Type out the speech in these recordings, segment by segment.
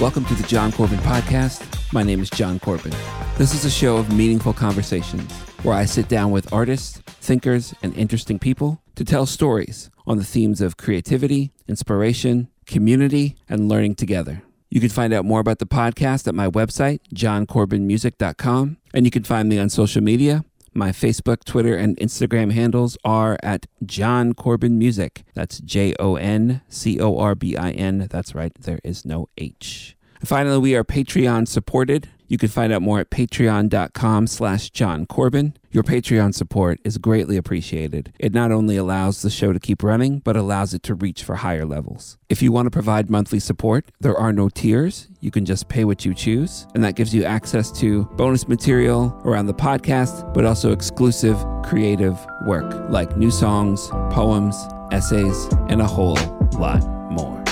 Welcome to the Jon Corbin Podcast. My name is Jon Corbin. This is a show of meaningful conversations where I sit down with artists, thinkers, and interesting people to tell stories on the themes of creativity, inspiration, community, and learning together. You can find out more about the podcast at my website, joncorbinmusic.com, and you can find me on social media. My Facebook, Twitter, and Instagram handles are at Jon Corbin Music. That's J O N C O R B I N. That's right, there is no H. Finally, we are Patreon supported. You can find out more at patreon.com slash Jon Corbin. Your Patreon support is greatly appreciated. It not only allows the show to keep running, but allows it to reach for higher levels. If you want to provide monthly support, there are no tiers. You can just pay what you choose, and that gives you access to bonus material around the podcast, but also exclusive creative work like new songs, poems, essays, and a whole lot more.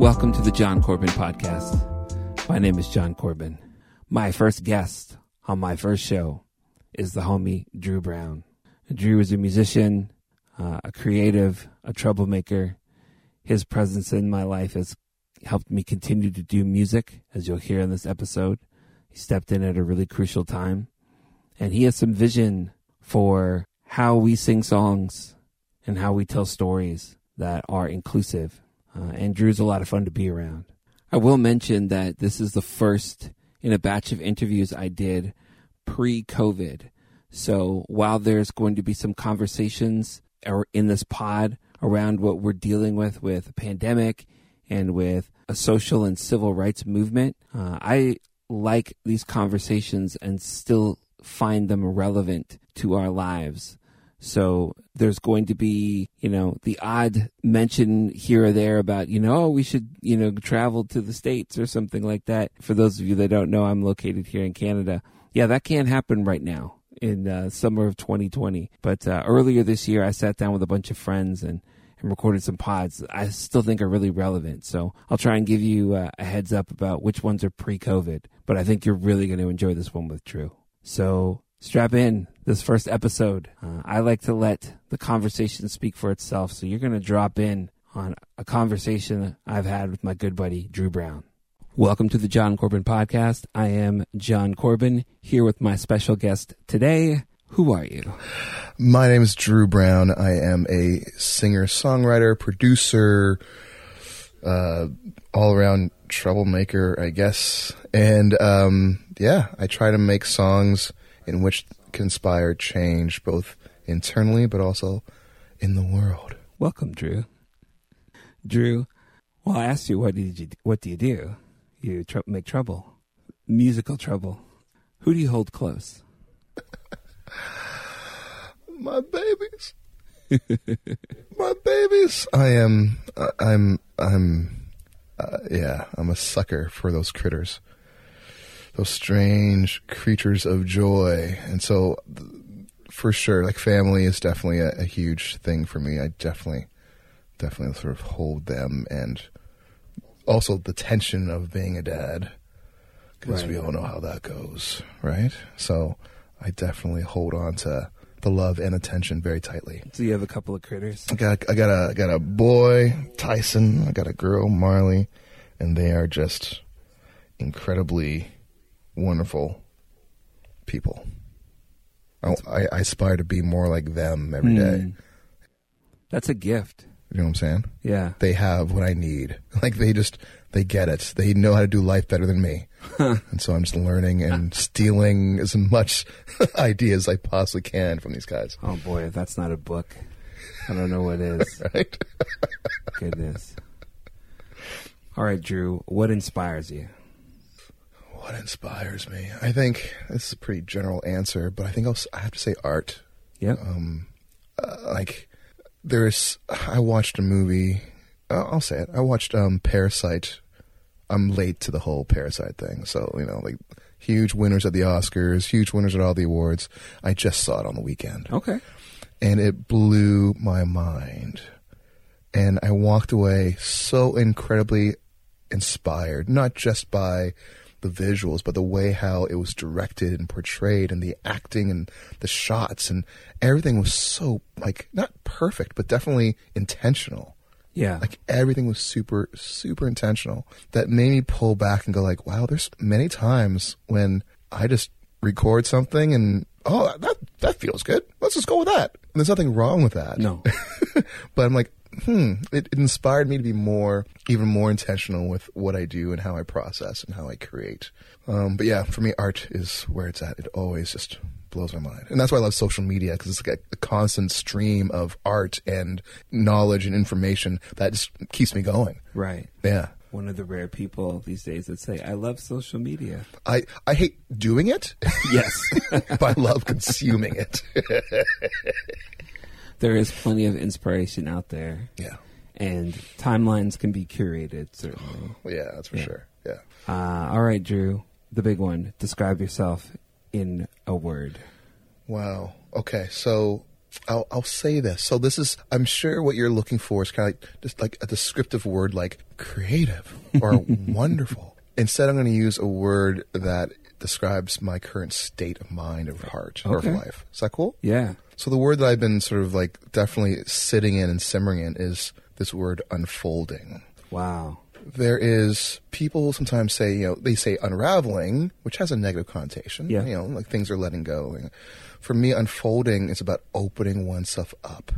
Welcome to the Jon Corbin Podcast. My name is Jon Corbin. My first guest on my first show is the homie Drew Brown. Drew is a musician, uh, a creative, a troublemaker. His presence in my life has helped me continue to do music, as you'll hear in this episode. He stepped in at a really crucial time, and he has some vision for how we sing songs and how we tell stories that are inclusive. Uh, and Drew's a lot of fun to be around. I will mention that this is the first in a batch of interviews I did pre COVID. So while there's going to be some conversations in this pod around what we're dealing with with a pandemic and with a social and civil rights movement, uh, I like these conversations and still find them relevant to our lives. So there's going to be, you know, the odd mention here or there about, you know, oh, we should, you know, travel to the States or something like that. For those of you that don't know, I'm located here in Canada. Yeah, that can't happen right now in uh, summer of 2020. But uh, earlier this year, I sat down with a bunch of friends and, and recorded some pods I still think are really relevant. So I'll try and give you uh, a heads up about which ones are pre COVID. But I think you're really going to enjoy this one with Drew. So strap in this first episode. Uh, I like to let the conversation speak for itself. So you're going to drop in on a conversation I've had with my good buddy, Drew Brown. Welcome to the Jon Corbin Podcast. I am Jon Corbin here with my special guest today. Who are you? My name is Drew Brown. I am a singer, songwriter, producer, uh, all around troublemaker, I guess. And um, yeah, I try to make songs in which conspire change both internally but also in the world. Welcome, Drew. Drew, well, I asked you what did you what do you do? You tr- make trouble, musical trouble. Who do you hold close? My babies, my babies. I am. Uh, I'm. I'm. Uh, yeah, I'm a sucker for those critters those strange creatures of joy. And so, for sure, like family is definitely a, a huge thing for me. I definitely, definitely sort of hold them and also the tension of being a dad because right. we all know how that goes, right? So I definitely hold on to the love and attention very tightly. So you have a couple of critters. I got I got a I got a boy Tyson. I got a girl Marley, and they are just incredibly wonderful people. I, I, aspire to be more like them every day. Mm. That's a gift. You know what I'm saying? Yeah. They have what I need. Like they just they get it. They know how to do life better than me. and so I'm just learning and stealing as much ideas as I possibly can from these guys. Oh boy, if that's not a book, I don't know what is. right? Goodness. All right, Drew, what inspires you? What inspires me? I think this is a pretty general answer, but I think I'll, I have to say art. Yeah. Um, uh, like there's, I watched a movie. Uh, I'll say it. I watched um, Parasite. I'm late to the whole Parasite thing, so you know, like huge winners at the Oscars, huge winners at all the awards. I just saw it on the weekend. Okay. And it blew my mind. And I walked away so incredibly inspired, not just by the visuals, but the way how it was directed and portrayed and the acting and the shots and everything was so like not perfect, but definitely intentional. Yeah. Like everything was super, super intentional. That made me pull back and go like, wow, there's many times when I just record something and oh that that feels good. Let's just go with that. And there's nothing wrong with that. no. but I'm like, hmm, it, it inspired me to be more, even more intentional with what I do and how I process and how I create. Um, but yeah, for me, art is where it's at. It always just blows my mind. And that's why I love social media because it's like a, a constant stream of art and knowledge and information that just keeps me going. Right. Yeah. One of the rare people these days that say, I love social media. I, I hate doing it, Yes. but I love consuming it. there is plenty of inspiration out there, yeah. and timelines can be curated, certainly. Yeah, that's for Yeah. sure. Yeah. Uh, all right, Drew, the big one. Describe yourself in a word. Wow. Okay. So I'll, I'll say this. So this is, I'm sure what you're looking for is kind of like, just like a descriptive word like creative or wonderful. Instead, I'm going to use a word that describes my current state of mind or heart or of Okay. life. Is that cool? Yeah. So the word that I've been sort of like definitely sitting in and simmering in is this word unfolding. Wow. There is people sometimes say, you know, they say unraveling, which has a negative connotation. Yeah. You know, like things are letting go. For me, unfolding is about opening oneself up,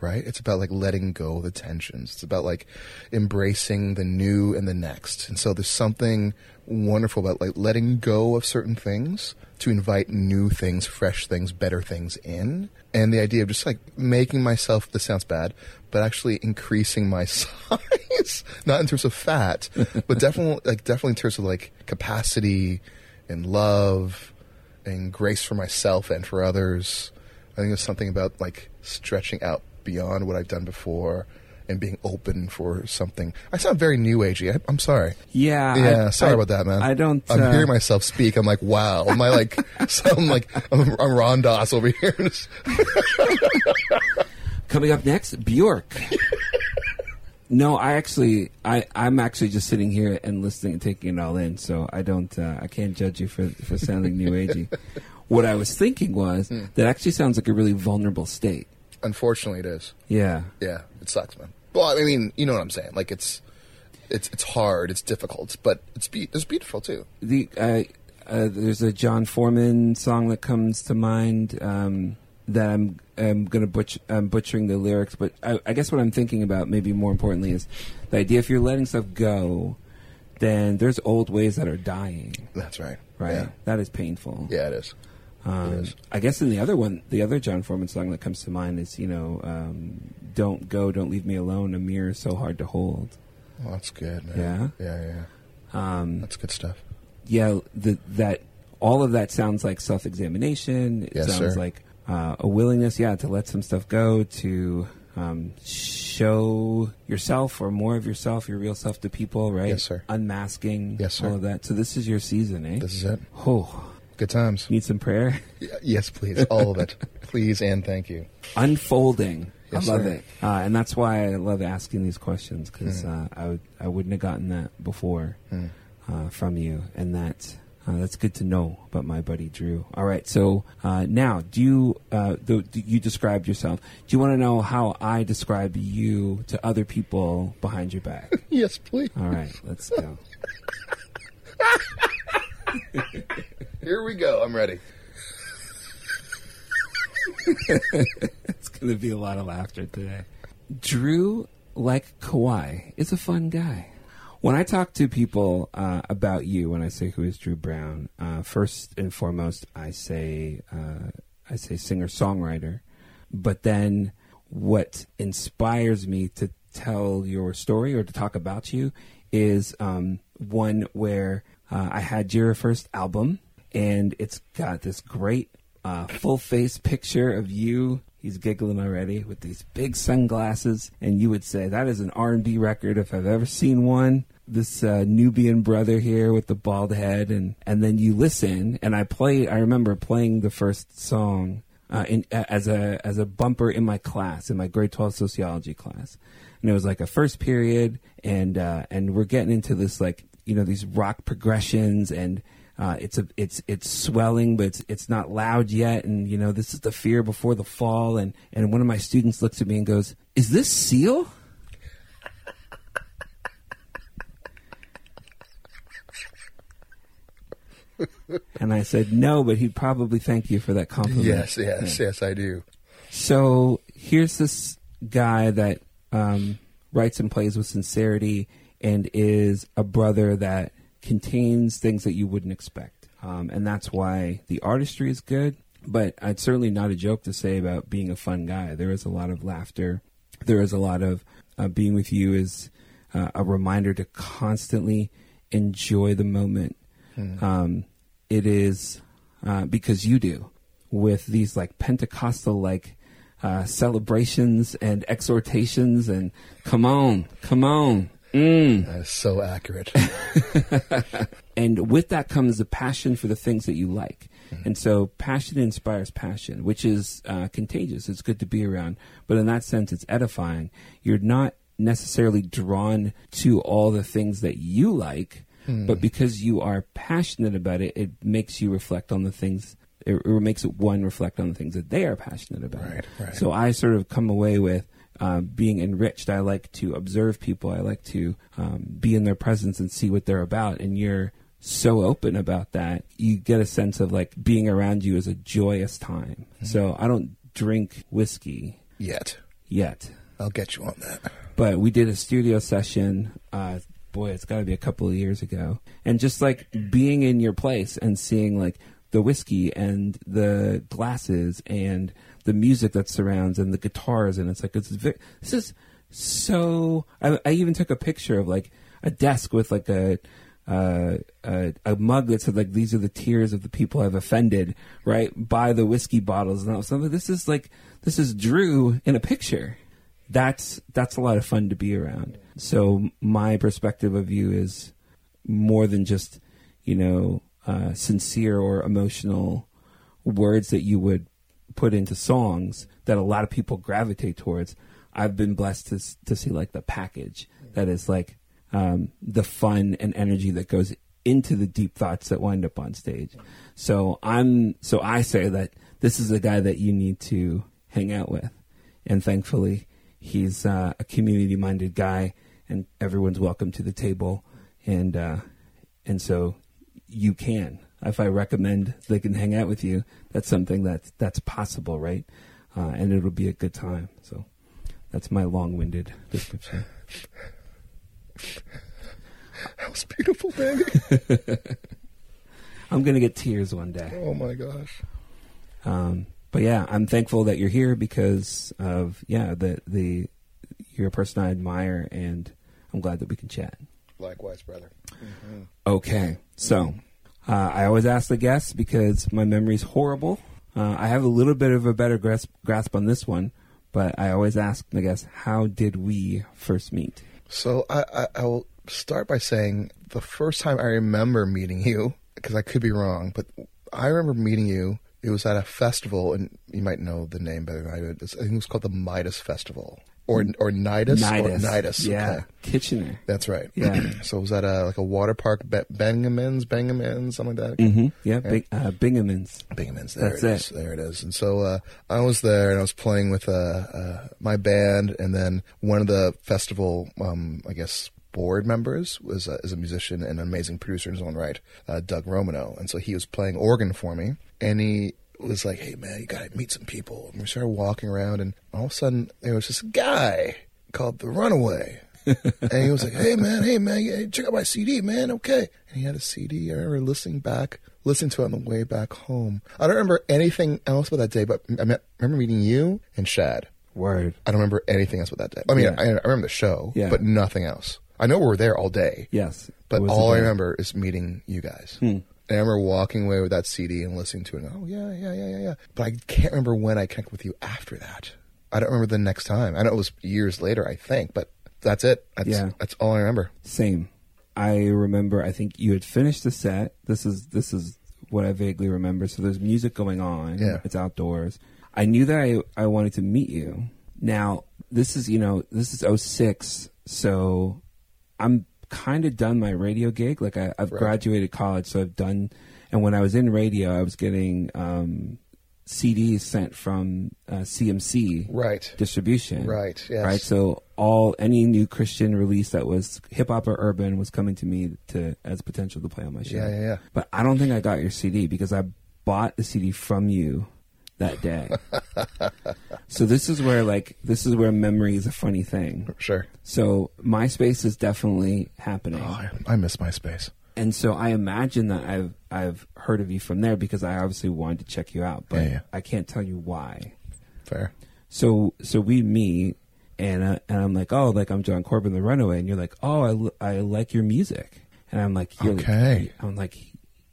right? It's about like letting go of the tensions. It's about like embracing the new and the next. And so there's something wonderful about like letting go of certain things to invite new things, fresh things, better things in. And the idea of just like making myself, this sounds bad, but actually increasing my size, not in terms of fat, but definitely, like definitely in terms of like capacity and love and grace for myself and for others. I think there's something about like stretching out beyond what I've done before and being open for something. I sound very new agey. I, I'm sorry. Yeah. Yeah, I- sorry I- about that, man. I don't. I'm uh, hearing myself speak. I'm like, wow. Am I like, so I'm like, I'm, I'm Ram Dass over here. Coming up next, Bjork. no, I actually, I, I'm actually just sitting here and listening and taking it all in. So I don't, uh, I can't judge you for for sounding new agey. What I was thinking was Hmm. that actually sounds like a really vulnerable state. Unfortunately, it is. Yeah. Yeah, it sucks, man. Well, I mean, you know what I'm saying. Like, it's, it's, it's hard. It's difficult, but it's be- it's beautiful too. The uh, uh, there's a Jon Foreman song that comes to mind um, that I'm I'm gonna butch I'm butchering the lyrics, but I, I guess what I'm thinking about maybe more importantly is the idea if you're letting stuff go, then there's old ways that are dying, That's right. right? Yeah, That is painful. yeah it is. Um. I guess in the other one, the other Jon Foreman song that comes to mind is you know, um, "Don't go, don't leave me alone." A mirror is so hard to hold. Well, that's good, man. Yeah? yeah, yeah. Um, That's good stuff. yeah, the, that all of that sounds like self-examination. It Yes, sounds sir. like uh, a willingness, yeah, to let some stuff go, to um, show yourself or more of yourself, your real self to people, right? Yes, sir. Unmasking, Yes, sir. all of that. So this is your season, eh? This is it. oh, Good times. need some prayer. Yes, please. All of it. Please and thank you. Unfolding. Yes, I love sir. it, uh, and that's why I love asking these questions because Hmm. uh, I would I wouldn't have gotten that before uh, from you, and that uh, that's good to know about my buddy Drew. All right, so uh, now do you uh, the, do you described yourself? Do you want to know how I describe you to other people behind your back? Yes, please. All right, let's go. Here we go. I'm ready. It's going to be a lot of laughter today. Drew, like Kawhi, is a fun guy. When I talk to people uh, about you, when I say who is Drew Brown, uh, first and foremost, I say uh, I say singer songwriter. But then, what inspires me to tell your story or to talk about you is um, one where uh, I had your first album, and it's got this great uh, full face picture of you. He's giggling already with these big sunglasses, and you would say that is an R and B record if I've ever seen one. This uh, Nubian brother here with the bald head, and and then you listen, and I play. I remember playing the first song uh, in as a as a bumper in my class in my grade twelve sociology class, and it was like a first period, and uh, and we're getting into this like you know these rock progressions and uh, it's a it's it's swelling, but it's it's not loud yet. And you know, this is the fear before the fall. And and one of my students looks at me and goes, "Is this Seal?" and I said, "No, but he'd probably thank you for that compliment." Yes, yes, yeah. yes, I do. So here's this guy that um, writes and plays with sincerity and is a brother that contains things that you wouldn't expect. Um, and that's why the artistry is good. But it's certainly not a joke to say about being a fun guy. There is a lot of laughter. There is a lot of uh, being with you is uh, a reminder to constantly enjoy the moment. Um, it is uh, because you do with these like Pentecostal like uh, celebrations and exhortations and come on, come on. Mm. That is so accurate. And with that comes the passion for the things that you like. And so passion inspires passion, which is uh, contagious. It's good to be around. But in that sense, it's edifying. You're not necessarily drawn to all the things that you like, but because you are passionate about it, it makes you reflect on the things, it, or makes one reflect on the things that they are passionate about. Right, right. So I sort of come away with uh, being enriched. I like to observe people. I like to um, be in their presence and see what they're about. And you're so open about that. You get a sense of like being around you is a joyous time. So I don't drink whiskey Yet. yet, I'll get you on that. but we did a studio session. Uh, boy, it's got to be a couple of years ago, and just like being in your place and seeing like the whiskey and the glasses and the music that surrounds and the guitars, and it's like it's this is so. I, I even took a picture of like a desk with like a. Uh, a, mug that said like these are the tears of the people I've offended, right? By the whiskey bottles, and was like, this is like this is Drew in a picture that's that's a lot of fun to be around. So my perspective of you is more than just you know uh, sincere or emotional words that you would put into songs that a lot of people gravitate towards. I've been blessed to to see like the package that is like um, the fun and energy that goes into the deep thoughts that wind up on stage. So I'm so I say that this is a guy that you need to hang out with, and thankfully he's uh, a community minded guy, and everyone's welcome to the table, and uh, and so you can. If I recommend they can hang out with you, that's something that's that's possible, right? Uh, and it'll be a good time. So that's my long-winded description. That was beautiful, baby. I'm gonna get tears one day. oh my gosh. Um, but yeah, I'm thankful that you're here because of yeah the the you're a person I admire, and I'm glad that we can chat. Likewise, brother. Okay, so uh, I always ask the guests because my memory's horrible. Uh, I have a little bit of a better grasp, grasp on this one, but I always ask the guests, "How did we first meet?" So I, I, I will start by saying the first time I remember meeting you, because I could be wrong, but I remember meeting you. It was at a festival, and you might know the name better than I do. I think it was called the Midas Festival, or or Nidus, or Nidus. yeah, Okay. Kitchener. That's right. Yeah. so was that a like a water park, Be- Benjamin's, Benjamin's, something like that. Mm-hmm. Yeah, Bing, uh, Bingemans. Bingemans. There That's it is. it. There it is. And so uh, I was there, and I was playing with uh, uh, my band, and then one of the festival, um, I guess, board members was uh, is a musician and an amazing producer in his own right, uh, Doug Romano, and so he was playing organ for me, and he was like, "Hey man, you gotta meet some people." And we started walking around, and all of a sudden there was this guy called the Runaway. and he was like, "Hey man, hey man, yeah, check out my CD, man. Okay." And he had a CD. I remember listening back, listening to it on the way back home. I don't remember anything else about that day, but I remember meeting you and Shad. Word. I don't remember anything else about that day. I mean, Yeah. I, I remember the show, Yeah. but nothing else. I know we were there all day, Yes, but all I remember is meeting you guys. And I remember walking away with that CD and listening to it. And, oh yeah, yeah, yeah, yeah, yeah. But I can't remember when I connected with you after that. I don't remember the next time. I know it was years later, I think, but that's it. That's, Yeah. that's all I remember. Same. I remember. I think you had finished the set. This is this is what I vaguely remember. So there's music going on. Yeah. It's outdoors. I knew that I I wanted to meet you. Now this is you know this is 06, so I'm kind of done my radio gig. Like I, I've Right. graduated college, so I've done. And when I was in radio, I was getting um, CDs sent from uh, CMC Right. distribution. Right, yes. Right. So all any new Christian release that was hip hop or urban was coming to me to as potential to play on my show. Yeah, yeah, yeah. But I don't think I got your CD because I bought the CD from you that day. so this is where like this is where memory is a funny thing. Sure. So MySpace is definitely happening. Oh, I, I miss MySpace. And so I imagine that I've I've heard of you from there because I obviously wanted to check you out, but Yeah, yeah. I can't tell you why. Fair. So so we meet, and uh, and I'm like, oh, like I'm Jon Corbin, the Runaway, and you're like, oh, I, I like your music, and I'm like, you're, Okay. I'm like,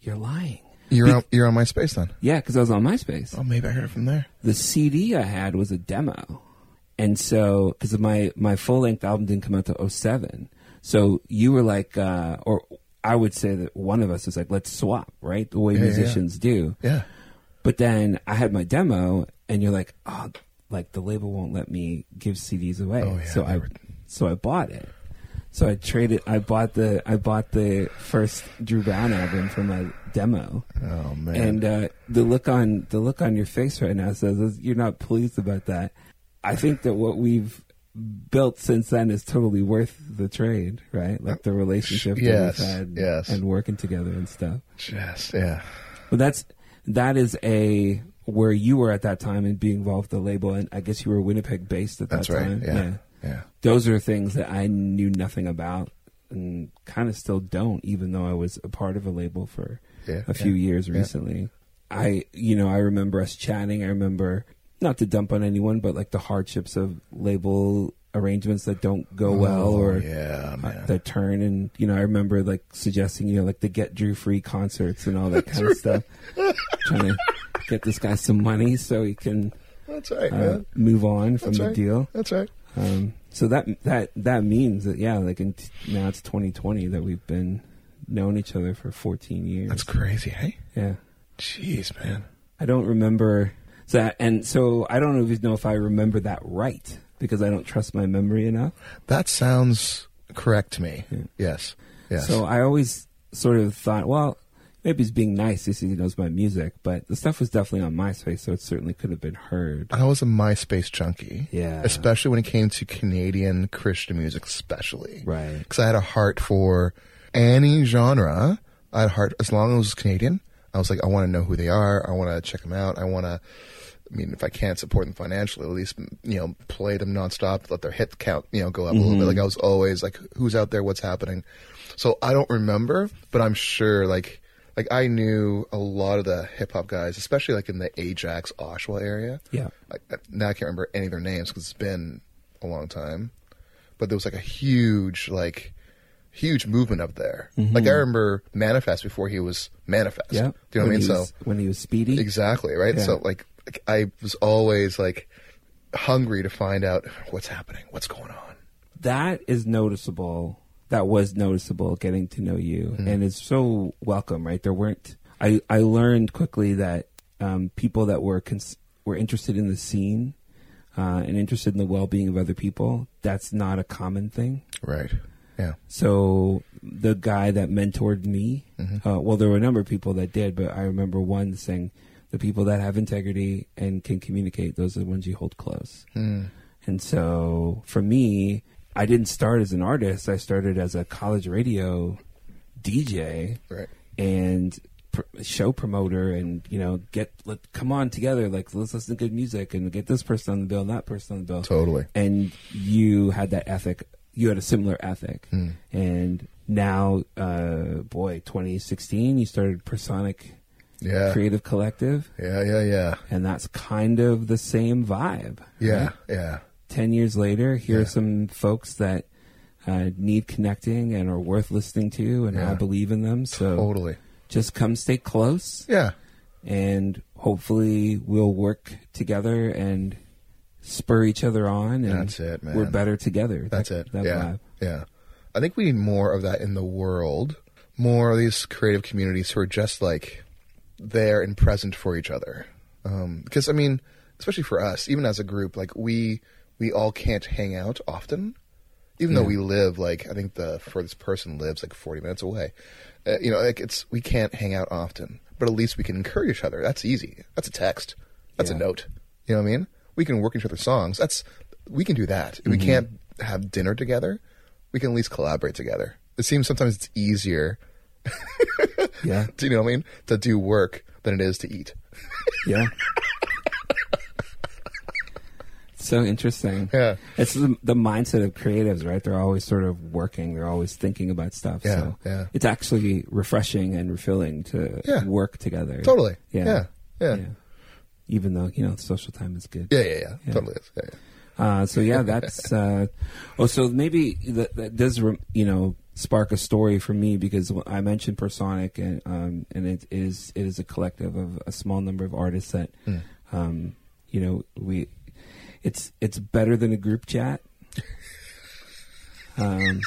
you're lying. You're on, you're on MySpace then. Yeah, because I was on MySpace. Oh, maybe I heard it from there. The CD I had was a demo, and so because my my full length album didn't come out till 07. so you were like, uh, or I would say that one of us was like, let's swap, right? The way Yeah, yeah, yeah. musicians do. Yeah. But then I had my demo, and you're like, oh, like the label won't let me give CDs away. Oh, yeah, so I, were- so I bought it. So I traded. I bought the. I bought the first Drew Brown album for my demo. Oh man. And uh, the look on the look on your face right now says you're not pleased about that. I think that what we've built since then is totally worth the trade, right? Like the relationship Yes, that we've had, yes. and working together and stuff. Just yeah. But that's that is a where you were at that time and being involved with the label, and I guess you were Winnipeg based at that That's right. time. Yeah. Yeah. those are things that I knew nothing about, and kind of still don't, even though I was a part of a label for Yeah, a few yeah, years recently. I, you know, I remember us chatting. I remember not to dump on anyone, but like the hardships of label arrangements that don't go well Oh, or yeah, uh, that turn. And you know, I remember like suggesting, you know, like the Get Drew free concerts and all that kind of stuff, trying to get this guy some money so he can That's right, uh, move on from That's the right. deal. That's right. Um, so that that that means that yeah, like in t- now it's 2020 that we've been known each other for 14 years. That's crazy. Hey. yeah. Jeez, man. I don't remember that, and so I don't even know if I remember that right because I don't trust my memory enough. That sounds correct to me. Yes. Yes. So I always sort of thought, well, maybe he's being nice since he knows my music, but the stuff was definitely on MySpace, so it certainly could have been heard. I was a MySpace junkie. Yeah. Especially when it came to Canadian Christian music, especially. Right. Because I had a heart for any genre. Had heart, as long as it was Canadian, I was like, I want to know who they are. I want to check them out. I want to, I mean, if I can't support them financially, at least, you know, play them nonstop, let their hit count, you know, go up a little bit. Mm-hmm. Like I was always like, who's out there? What's happening? So I don't remember, but I'm sure like, like I knew a lot of the hip hop guys, especially like in the Ajax, Oshawa area. Yeah. I, now I can't remember any of their names because it's been a long time. But there was like a huge, like, huge movement up there. Like I remember Manafest before he was Manafest. Yeah. Do you know what I mean? So was- when he was speedy. exactly right. Yeah. So like, like, I was always like hungry to find out what's happening, what's going on. that is noticeable. That was noticeable getting to know you, Mm-hmm. and it's so welcome, right? There weren't. I I learned quickly that um, people that were cons- were interested in the scene uh, and interested in the well being of other people. That's not a common thing. Right. Yeah. So the guy that mentored me, Mm-hmm. uh, well, there were a number of people that did, but I remember one saying, "The people that have integrity and can communicate, those are the ones you hold close." Hmm. And so for me, I didn't start as an artist. I started as a college radio DJ Right. and pr- show promoter, and you know, get let come on together. Like let's listen to good music and get this person on the bill, and that person on the bill Totally. and you had that ethic you had a similar ethic Hmm. and now uh boy 2016 you started personic Yeah. creative collective Yeah. Yeah. Yeah. and that's kind of the same vibe Yeah. right? Yeah. 10 years later here Yeah. are some folks that uh, need connecting and are worth listening to and Yeah. i believe in them so Totally. just come stay close Yeah. and hopefully we'll work together and spur each other on and That's it, man. we're better together That's That- it. that yeah. vibe. Yeah. I think we need more of that in the world. More of these creative communities who are just like there and present for each other. Um, because I mean, especially for us, even as a group, like we we all can't hang out often. Even though we live like I think the furthest person lives like forty minutes away, uh, you know, like it's we can't hang out often, but at least we can encourage each other. That's easy. That's a text. That's a note. You know what I mean? We can work each other's songs. That's we can do that. If we Mm-hmm. can't have dinner together, we can at least collaborate together. It seems sometimes it's easier. Yeah. Do you know what I mean? To do work than it is to eat. Yeah. so interesting. Yeah. It's the, the mindset of creatives, right? They're always sort of working. They're always thinking about stuff. Yeah, so yeah. it's actually refreshing and refilling to Yeah. work together. Totally. Yeah. Yeah. Yeah. Yeah. Even though, you know, social time is good. Yeah, yeah, yeah. Yeah. Totally is. Yeah, yeah. Uh, so yeah, that's. Uh, oh, so maybe that, that does, you know, spark a story for me because I mentioned Personic, and um, and it is it is a collective of a small number of artists that, Hmm. um, you know, we. It's it's better than a group chat. Um,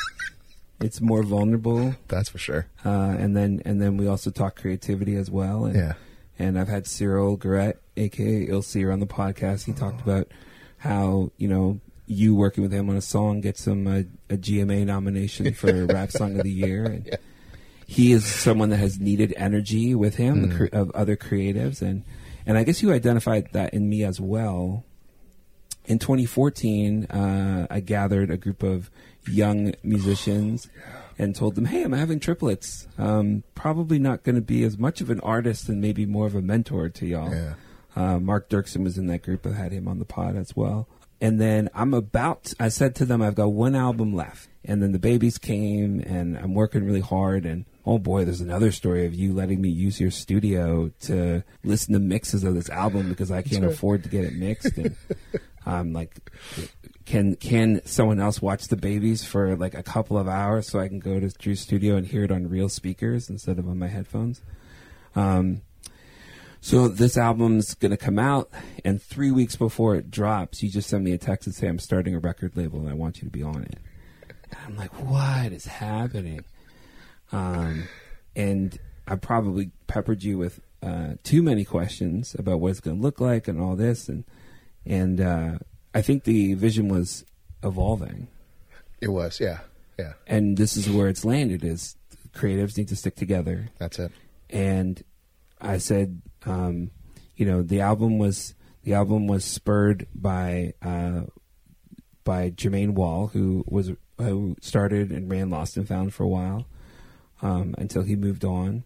it's more vulnerable, That's for sure. uh, and then and then we also talk creativity as well. And, Yeah. and I've had Cyril Garrett, aka Ilseer, on the podcast. He talked about how you know you working with him on a song gets him a, a GMA nomination for Rap Song of the Year. And Yeah. He is someone that has needed energy with him Mm. cre- of other creatives, and and I guess you identified that in me as well. In 2014, uh, I gathered a group of young musicians and told them, "Hey, I'm having triplets. Um, probably not going to be as much of an artist and maybe more of a mentor to y'all." Yeah. Uh, Mark Dirksen was in that group. I had him on the pod as well. And then I'm about, I said to them, I've got one album left. And then the babies came and I'm working really hard. And oh boy, there's another story of you letting me use your studio to listen to mixes of this album because I can't right. afford to get it mixed. And I'm like, can can someone else watch the babies for like a couple of hours so I can go to Drew's studio and hear it on real speakers instead of on my headphones? Um, so this album's gonna come out, and three weeks before it drops, you just send me a text and say I'm starting a record label and I want you to be on it. And I'm like, what is happening? Um, and I probably peppered you with uh, too many questions about what it's gonna look like and all this, and and uh, I think the vision was evolving, It was. Yeah. Yeah. and this is where it's landed: is creatives need to stick together That's it. and I said, um, you know, the album was the album was spurred by uh, by Jermaine Wall, who was who started and ran Lost and Found for a while um, until he moved on,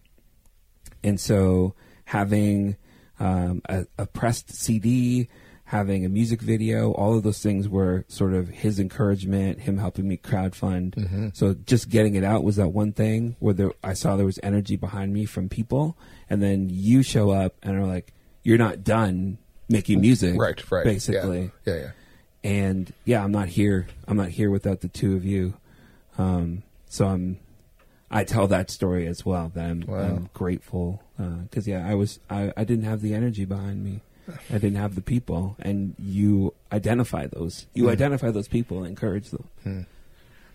and so having um, a, a pressed CD. Having a music video, all of those things were sort of his encouragement, him helping me crowdfund. So just getting it out was that one thing where there, I saw there was energy behind me from people, and then you show up and are like, "You're not done making music, Right. Right. Basically, Yeah. Yeah. yeah. and yeah, I'm not here. I'm not here without the two of you. Um, so I'm. I tell that story as well. That I'm, Wow. I'm grateful because yeah, I was I, I didn't have the energy behind me. I didn't have the people, and you identify those. You Hmm. identify those people and encourage them. Hmm.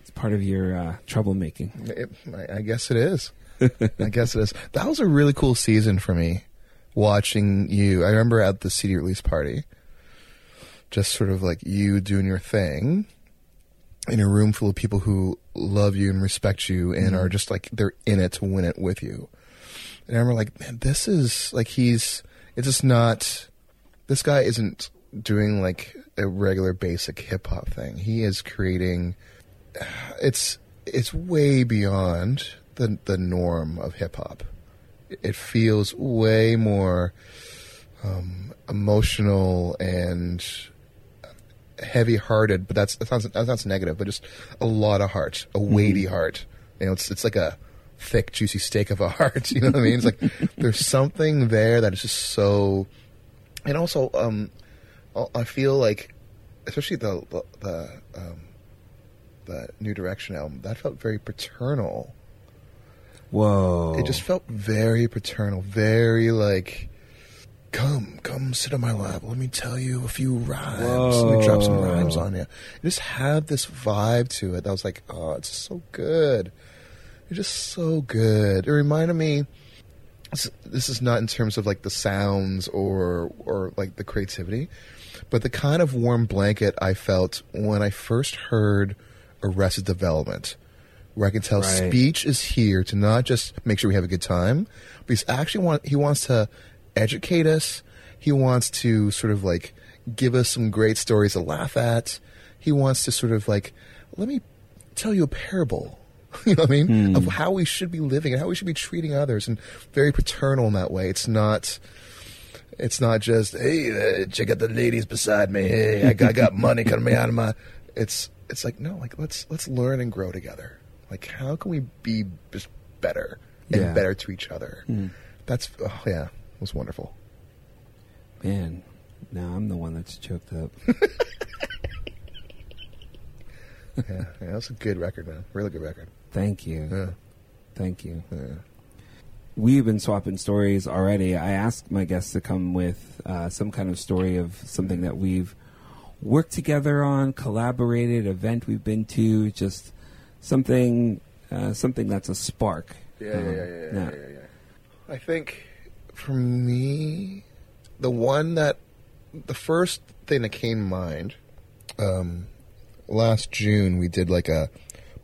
It's part of your uh, troublemaking. It, I guess it is. I guess it is. That was a really cool season for me, watching you. I remember at the CD release party, just sort of like you doing your thing in a room full of people who love you and respect you and mm-hmm. are just like they're in it to win it with you. And I remember like, man, this is like he's. It's just not. This guy isn't doing like a regular basic hip hop thing. He is creating it's it's way beyond the the norm of hip hop. It feels way more um, emotional and heavy hearted, but that's that sounds that sounds negative, but just a lot of heart, a weighty heart. You know, it's it's like a thick, juicy steak of a heart. You know what I mean? It's like there's something there that is just so, and also um, I feel like, especially the the, the um, the New Direction album, that felt very paternal. Whoa! It just felt very paternal, very like, come, come sit on my lap. Let me tell you a few rhymes. Let me drop some rhymes on you. It just had this vibe to it. that was like, oh, it's so good. It's just so good. It reminded me. This, this is not in terms of like the sounds or or like the creativity, but the kind of warm blanket I felt when I first heard Arrested Development where I can tell Right. Speech is here to not just make sure we have a good time, but he's actually want he wants to educate us, He wants to sort of like give us some great stories to laugh at. He wants to sort of like, let me tell you a parable. You know what I mean? Of how we should be living and how we should be treating others, and very paternal in that way. It's not. It's not just hey, uh, check out the ladies beside me. Hey, I got, I got money coming out of my. It's it's like no, like let's let's learn and grow together. Like how can we be just better and Yeah. better to each other? That's oh yeah, it was wonderful. Man, now I'm the one that's choked up. Yeah, yeah, that's a good record, man. Really good record. Thank you. Yeah, Thank you. yeah. We've been swapping stories already. I asked my guests to come with uh, some kind of story of something that we've worked together on, collaborated, event we've been to, just something, uh, something that's a spark. Yeah, Um, yeah, yeah, yeah, yeah, yeah, yeah. I think for me, the one that the first thing that came to mind, um, last June we did like a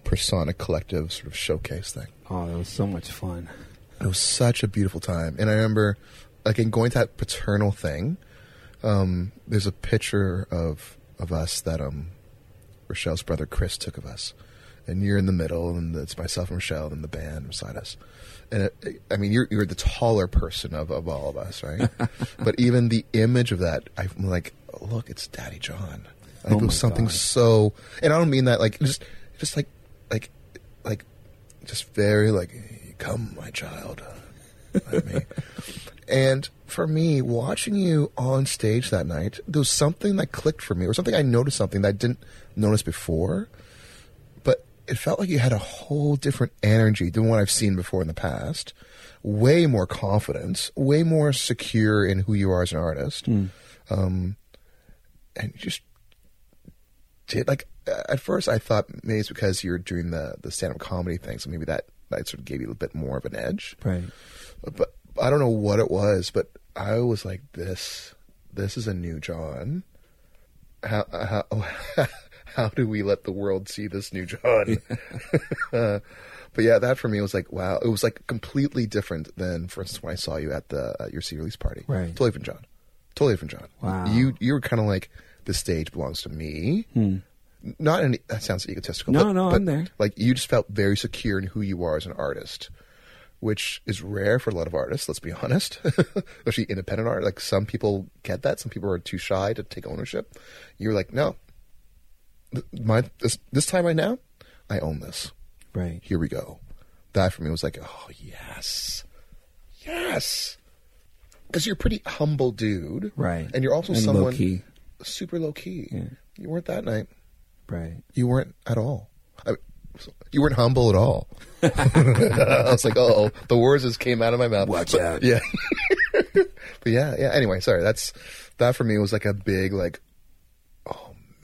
Persona Collective sort of showcase thing. Oh, that was so much fun. It was such a beautiful time, and I remember, like, in going to that paternal thing. Um, there's a picture of of us that um, Rochelle's brother Chris took of us, and you're in the middle, and it's myself and Rochelle and the band beside us. And it, I mean, you're you're the taller person of, of all of us, right? but even the image of that, I'm like, look, it's Daddy Jon. Like, Oh it was something God. so, and I don't mean that like just just like like like just very like come my child and for me watching you on stage that night there was something that clicked for me or something i noticed something that i didn't notice before it felt like you had a whole different energy than what i've seen before in the past way more confidence way more secure in who you are as an artist um, and you just did like at first I thought maybe it's because you're doing the the stand up comedy thing, so maybe that that sort of gave you a bit more of an edge. Right. But I don't know what it was, but I was like, this this is a new Jon. How how how do we let the world see this new Jon? Uh, but yeah, that for me was like wow. It was like completely different than, for instance, when I saw you at the at your C release party. Right. Totally different Jon. Totally different Jon. Wow. You you were kind of like the stage belongs to me. Not any. That sounds egotistical. No, but, no, but, I'm there. Like you just felt very secure in who you are as an artist, which is rare for a lot of artists. Let's be honest, especially independent art. Like some people get that. Some people are too shy to take ownership. You're like, no. My this this time right now, I own this. Right. Here we go. That for me was like, oh yes, yes. Because you're a pretty humble dude, Right. And you're also And someone low-key. super low key. Yeah. You weren't that night. Right. You weren't at all. I, you weren't humble at all. I was like, oh, the words just came out of my mouth. Watch But- out. Yeah. but yeah, yeah. Anyway, sorry. That's that for me was like a big like,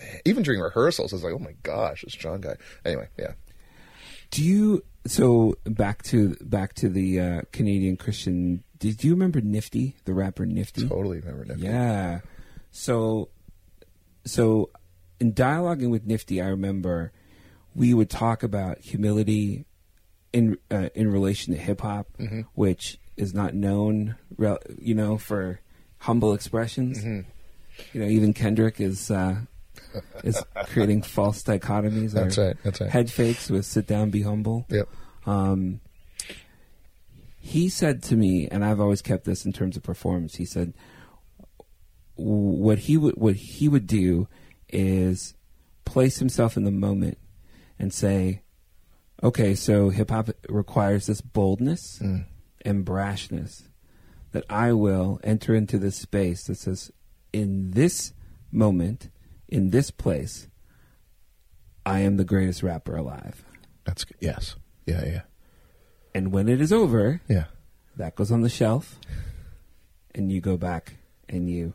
man. Even during rehearsals, I was like, oh my gosh, this Jon guy. Anyway, yeah. Do you so back to back to the uh, Canadian Christian? Did you remember Nifty, the rapper Nifty? Totally remember Nifty. Yeah. So, so in dialoguing with Nifty, I remember we would talk about humility in uh, in relation to hip hop, which is not known, you know, for humble expressions. You know, even Kendrick is uh, is creating false dichotomies. That's or right, that's right. Head fakes with "sit down, be humble." Yep. Um, he said to me, and I've always kept this in terms of performance. He said, what he would what he would do is place himself in the moment and say, "Okay, so hip hop requires this boldness and brashness that I will enter into this space that says, in this moment, in this place, I am the greatest rapper alive." That's good. Yes. Yeah, yeah. And when it is over, Yeah. that goes on the shelf and you go back and you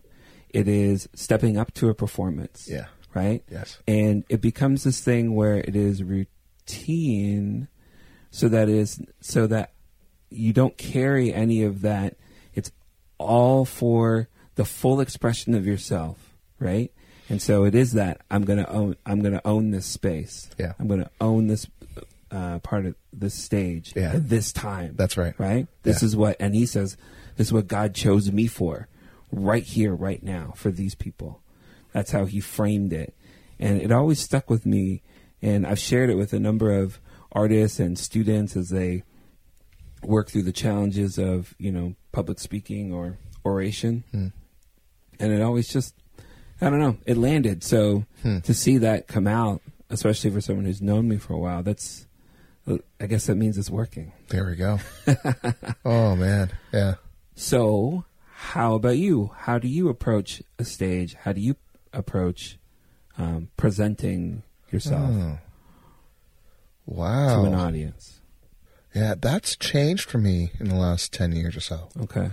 it is stepping up to a performance Yeah. right Yes. and it becomes this thing where it is routine so that is so that you don't carry any of that it's all for the full expression of yourself right and so it is that i'm going to own i'm going to own this space Yeah. i'm going to own this uh, part of this stage Yeah. at this time That's right. right this Yeah. is what and he says this is what god chose me for right here, right now for these people. That's how he framed it. And it always stuck with me. And I've shared it with a number of artists and students as they work through the challenges of, you know, public speaking or oration. Hmm. And it always just, I don't know, it landed. So Hmm. to see that come out, especially for someone who's known me for a while, that's, I guess that means it's working. There we go. oh man, yeah. So, how about you? How do you approach a stage? How do you approach um, presenting yourself Oh. Wow. to an audience? Yeah, that's changed for me in the last 10 years or so. Okay.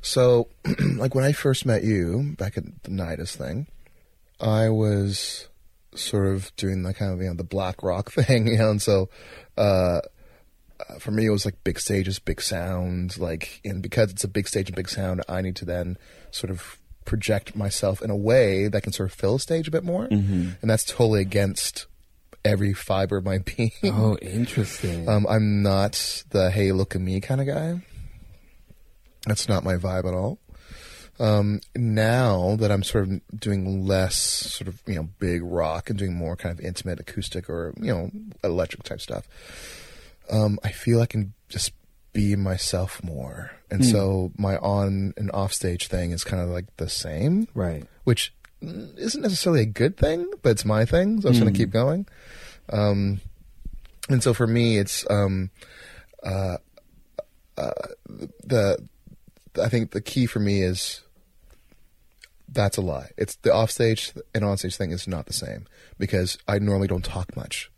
So, like when I first met you back at the Nidus thing, I was sort of doing the kind of, you know, the black rock thing, you know, and so, uh, uh, for me, it was like big stages, big sound, like, and because it's a big stage and big sound, I need to then sort of project myself in a way that can sort of fill a stage a bit more. Mm-hmm. And that's totally against every fiber of my being. Oh, interesting. Um, I'm not the hey, look at me kind of guy. That's not my vibe at all. Um, now that I'm sort of doing less sort of, you know, big rock and doing more kind of intimate acoustic or, you know, electric type stuff, um, I feel I can just be myself more. And Hmm. so my on and off stage thing is kind of like the same right. which mm, isn't necessarily a good thing, but it's my thing, so I'm just going Mm. to keep going. Um, and so for me, it's um, uh, uh, the I think the key for me is that's a lie. It's the offstage and onstage thing is not the same because I normally don't talk much.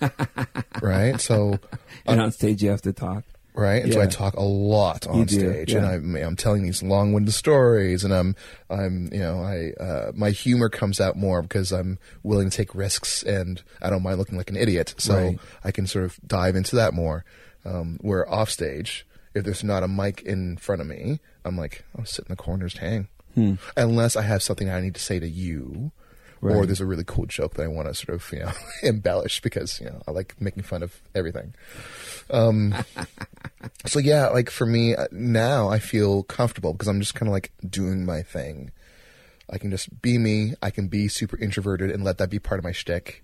right? So And on stage, you have to talk. Right? And so I talk a lot on stage, yeah. and I'm I'm telling these long-winded stories, and I'm I'm you know I uh, my humor comes out more because I'm willing to take risks, and I don't mind looking like an idiot, so Right. I can sort of dive into that more. Um, where off stage, if there's not a mic in front of me, I'm like I'll sit in the corner, just hang, Hmm. unless I have something I need to say to you. Or there's a really cool joke that I want to sort of, you know, embellish because, you know, I like making fun of everything. Um, so yeah, like for me uh, now, I feel comfortable because I'm just kind of like doing my thing. I can just be me. I can be super introverted and let that be part of my shtick.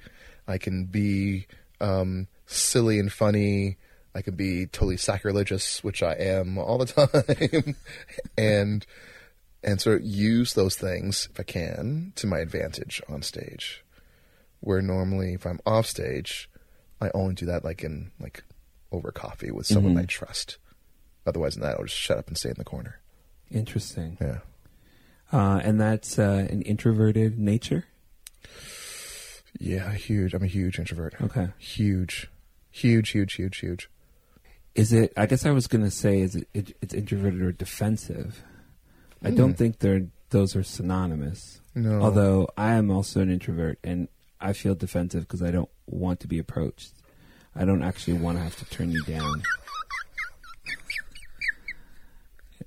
I can be um, silly and funny. I can be totally sacrilegious, which I am all the time, and and sort of use those things if I can to my advantage on stage. Where normally, if I'm off stage, I only do that like in like over coffee with someone Mhm. I trust. Otherwise, than that, I'll just shut up and stay in the corner. Interesting. Yeah. Uh, and that's uh, an introverted nature. Yeah, huge. I'm a huge introvert. Okay. Huge, huge, huge, huge, huge. Is it? I guess I was going to say, is it, it? It's introverted or defensive. I don't Hmm. think they're those are synonymous. No. Although I am also an introvert, and I feel defensive because I don't want to be approached. I don't actually want to have to turn you down.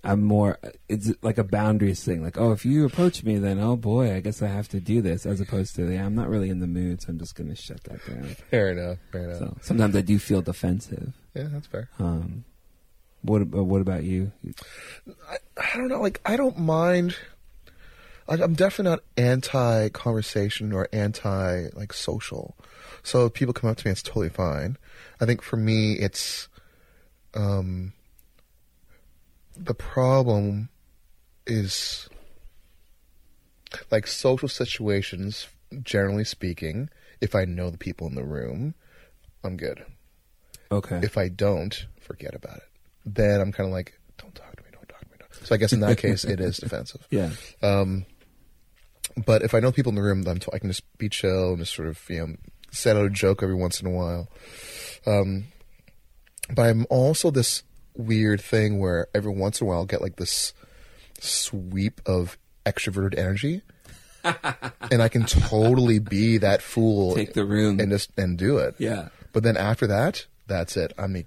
I'm more. It's like a boundaries thing. Like, oh, if you approach me, then oh boy, I guess I have to do this. As opposed to, yeah, I'm not really in the mood, so I'm just going to shut that down. fair enough. Fair enough. So sometimes I do feel defensive. Yeah, that's fair. Um, what ab- what about you? I, I don't know. Like, I don't mind. Like, I'm definitely not anti conversation or anti like social. So if people come up to me, it's totally fine. I think for me, it's um the problem is like social situations. Generally speaking, if I know the people in the room, I'm good. Okay. If I don't, forget about it. Then I'm kind of like, don't talk to me, don't talk to me. Don't. So I guess in that case, it is defensive. yeah. Um, but if I know people in the room, then I can just be chill and just sort of, you know, set out a joke every once in a while. Um, but I'm also this weird thing where every once in a while I'll get like this sweep of extroverted energy. and I can totally be that fool Take the room. and just and do it. yeah. But then after that, that's it. I mean,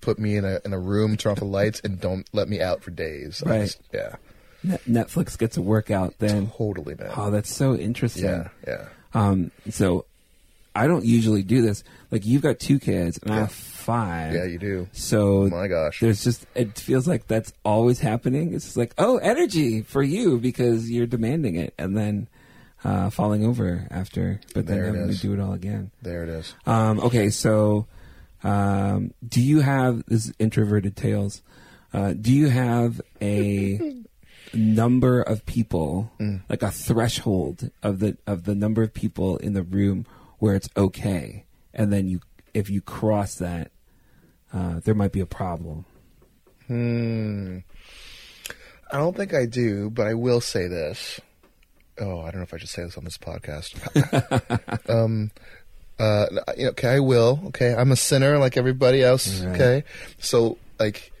put me in a in a room, turn off the lights, and don't let me out for days. Right. just- yeah. Net- Netflix gets a workout then. Totally, man. Oh, that's so interesting. yeah, yeah. Um, so I don't usually do this. Like you've got two kids and I have five. Yeah, you do. So My gosh. there's just it feels like that's always happening. It's just like oh, energy for you because you're demanding it, and then uh, falling over after, but then There having to do it all again. There it is. Um, okay, so um, do you have this is introverted tales? Uh, do you have a number of people, Mm. like a threshold of the of the number of people in the room where it's okay, and then you if you cross that, uh, there might be a problem. Hmm. I don't think I do, but I will say this. Oh, I don't know if I should say this on this podcast. um, uh, okay, I will. Okay, I'm a sinner like everybody else. Right. Okay, so like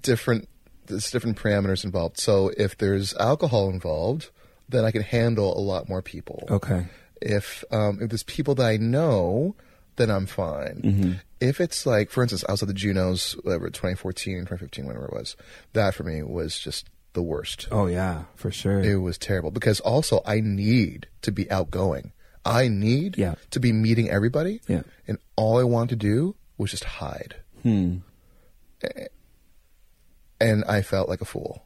different, there's different parameters involved. So if there's alcohol involved, then I can handle a lot more people. Okay. If um, if there's people that I know, then I'm fine. Mm-hmm. If it's like, for instance, I was at the Junos, whatever, 2014, 2015, whatever it was. That for me was just the worst. Oh yeah, for sure. It was terrible because also I need to be outgoing. I need Yeah. to be meeting everybody. Yeah. And all I wanted to do was just hide. Hmm. And I felt like a fool.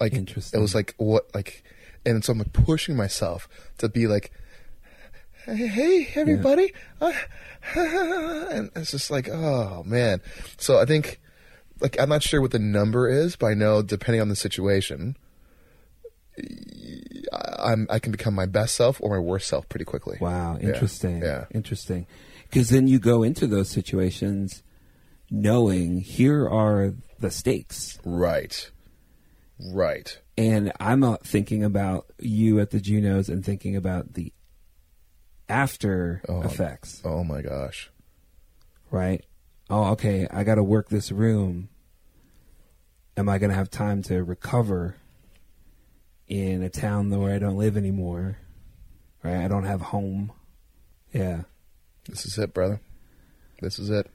Like Interesting. it was like what like and so I'm like pushing myself to be like hey, hey everybody Uh, and it's just like oh man so i think like i'm not sure what the number is but i know depending on the situation I- i'm i can become my best self or my worst self pretty quickly Wow, interesting. yeah. Interesting. Because then you go into those situations knowing here are the stakes. right right And I'm uh, thinking about you at the Junos and thinking about the after Oh. effects, oh my gosh right? Oh, okay, I got to work this room. Am I going to have time to recover in a town where I don't live anymore? Right? I don't have home. Yeah. this is it brother this is it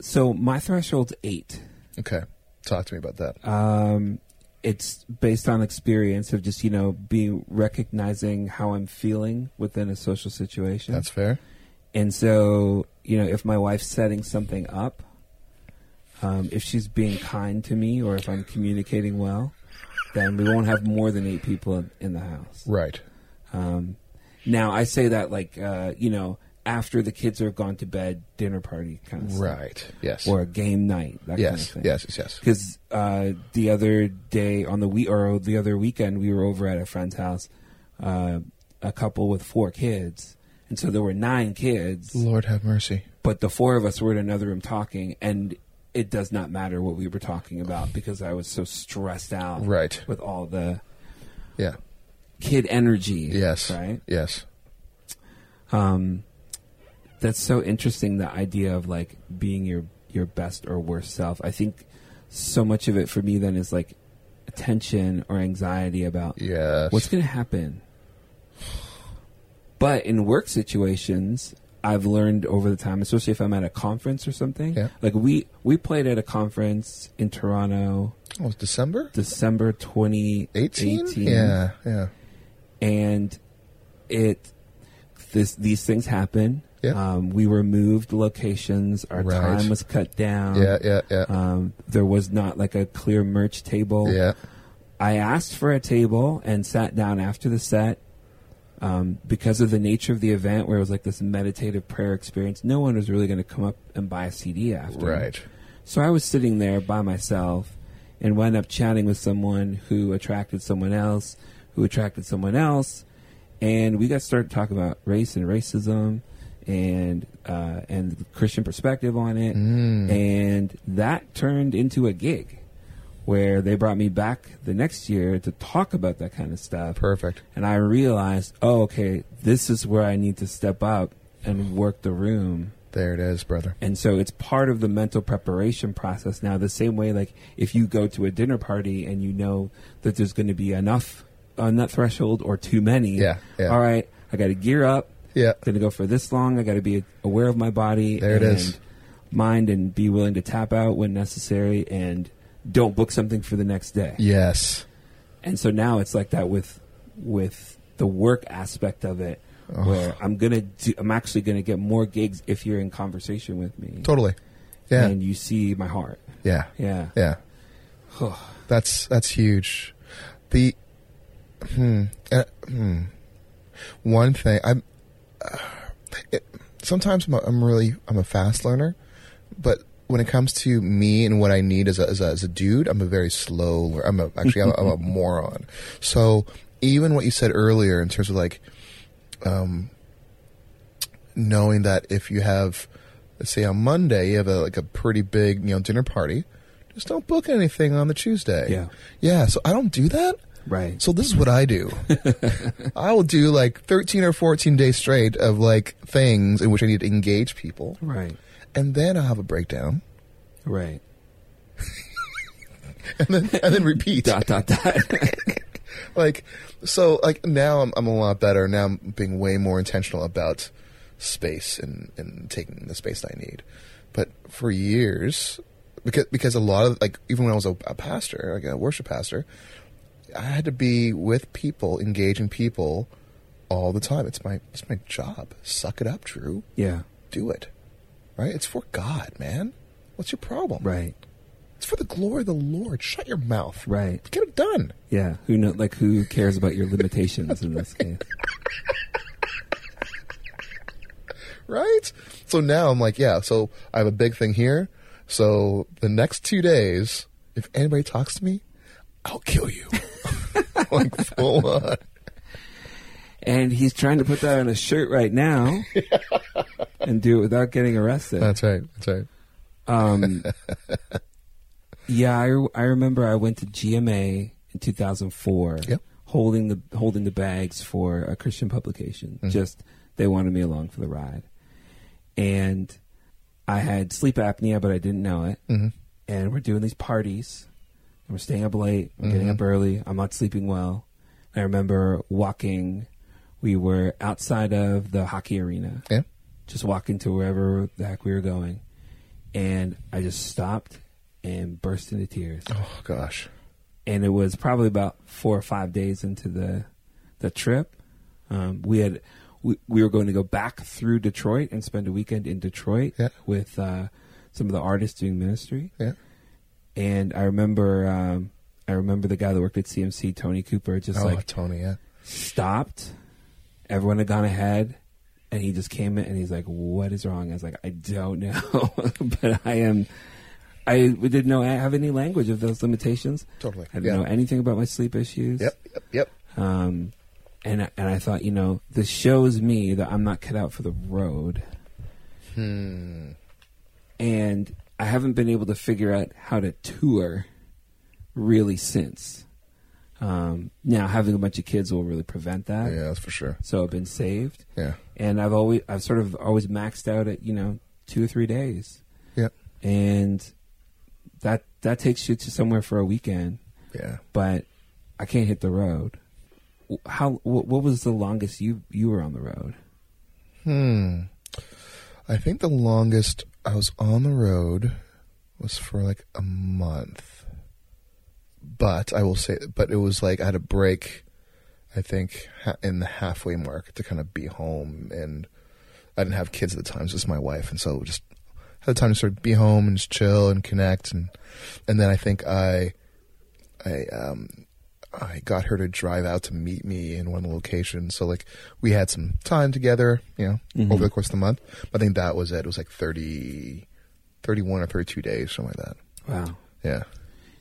So my threshold's eight. okay talk to me about that Um, it's based on experience of just you know being recognizing how I'm feeling within a social situation. that's fair and so you know if my wife's setting something up, um, if she's being kind to me or if I'm communicating well, then we won't have more than eight people in, in the house. right Um, now I say that like uh, you know after the kids are gone to bed, dinner party kind of stuff. right yes or a game night. That yes kind of thing. yes yes yes because uh, the other day on the week or the other weekend we were over at a friend's house, uh, a couple with four kids, and so there were nine kids, lord have mercy but the four of us were in another room talking, and it does not matter what we were talking about because I was so stressed out, Right. with all the yeah kid energy, yes right. yes Um, that's so interesting. The idea of like being your your best or worst self. I think so much of it for me then is like tension or anxiety about yes what's going to happen. But in work situations, I've learned over the time, especially if I'm at a conference or something. Yeah. Like we we played at a conference in Toronto, oh, it's december December 2018 18 yeah yeah and it this these things happen. Yeah. Um, we removed locations. Our Right. time was cut down. yeah yeah yeah Um, there was not like a clear merch table. yeah I asked for a table and sat down after the set. Um, because of the nature of the event, where it was like this meditative prayer experience, no one was really going to come up and buy a CD after. right So I was sitting there by myself and wound up chatting with someone who attracted someone else, who attracted someone else, and we got started talking about race and racism and uh, and the Christian perspective on it, Mm. and that turned into a gig where they brought me back the next year to talk about that kind of stuff. perfect And I realized, oh, okay, this is where I need to step up and work the room there it is brother and so it's part of the mental preparation process now the same way like if you go to a dinner party and you know that there's going to be enough on that threshold or too many Yeah, yeah. all right i got to gear up yeah going to go for this long i got to be aware of my body There it and is. mind and be willing to tap out when necessary and don't book something for the next day yes and so now it's like that with with the work aspect of it where I'm gonna do, I'm actually gonna get more gigs if you're in conversation with me. Totally. Yeah. And you see my heart. yeah. Yeah. Yeah. That's that's huge. The hmm, uh, hmm. one thing I'm uh, it, sometimes I'm, a, I'm really I'm a fast learner, but when it comes to me and what I need as a as a, as a dude, I'm a very slow. I'm a actually I'm a, I'm a moron. So even what you said earlier in terms of like um, knowing that if you have let's say on Monday you have a like a pretty big you know dinner party, just don't book anything on the Tuesday. Yeah. Yeah, so I don't do that. Right. So this is what I do. I will do like 13 or 14 days straight of like things in which I need to engage people. right. And then I'll have a breakdown Right. and then, and then repeat. dot dot dot. like, so like now I'm, I'm a lot better. Now I'm being way more intentional about space and, and taking the space that I need. But for years, because, because a lot of like, even when I was a, a pastor, like a worship pastor, I had to be with people, engaging people all the time. It's my, it's my job. Suck it up, Drew. yeah. Do it. Right? It's for God, man. What's your problem? Right. It's for the glory of the Lord. Shut your mouth. Right. Get it done. Yeah. Who know? Like who cares about your limitations in this case? right? So now I'm like, yeah, so I have a big thing here. So the next two days, if anybody talks to me, I'll kill you. like full on. And he's trying to put that on a shirt right now and do it without getting arrested. That's right. That's right. Um, yeah, I, I remember I went to GMA in 2004, Yep. holding the holding the bags for a Christian publication. Just they wanted me along for the ride, and I had sleep apnea, but I didn't know it. hmm And we're doing these parties, we're staying up late. I'm getting up early. I'm not sleeping well. I remember walking. We were outside of the hockey arena Yeah. just walking to wherever the heck we were going, and I just stopped and burst into tears. Oh gosh. And it was probably about four or five days into the the trip. Um, we had we, we were going to go back through Detroit and spend a weekend in Detroit Yeah. with uh, some of the artists doing ministry. Yeah. And I remember um, I remember the guy that worked at CMC, Tony Cooper, just oh, like Tony. Yeah. stopped. Everyone had gone ahead, and he just came in and he's like, "What is wrong?" I was like, "I don't know, but I am." I didn't know I have any language of those limitations. Totally. I didn't Yeah. know anything about my sleep issues. Yep. Yep. Yep. Um, and I- and I thought, you know, this shows me that I'm not cut out for the road, Hmm. and I haven't been able to figure out how to tour really since. Um, now having a bunch of kids will really prevent that. Yeah, that's for sure. So I've been saved. Yeah. and I've always I've sort of always maxed out at you know two or three days, Yep. and that that takes you to somewhere for a weekend. Yeah. But I can't hit the road. How wh- what was the longest you you were on the road? Hmm. I think the longest I was on the road was for like a month. But I will say, but it was like I had a break, I think, in the halfway mark to kind of be home. And I didn't have kids at the time, so it was my wife. And so just had the time to sort of be home and just chill and connect. And, and then I think I, I, um, I got her to drive out to meet me in one location. So like we had some time together, you know, Mhm. over the course of the month. But I think that was it. It was like 30, 31 or 32 days, something like that. Wow. Yeah.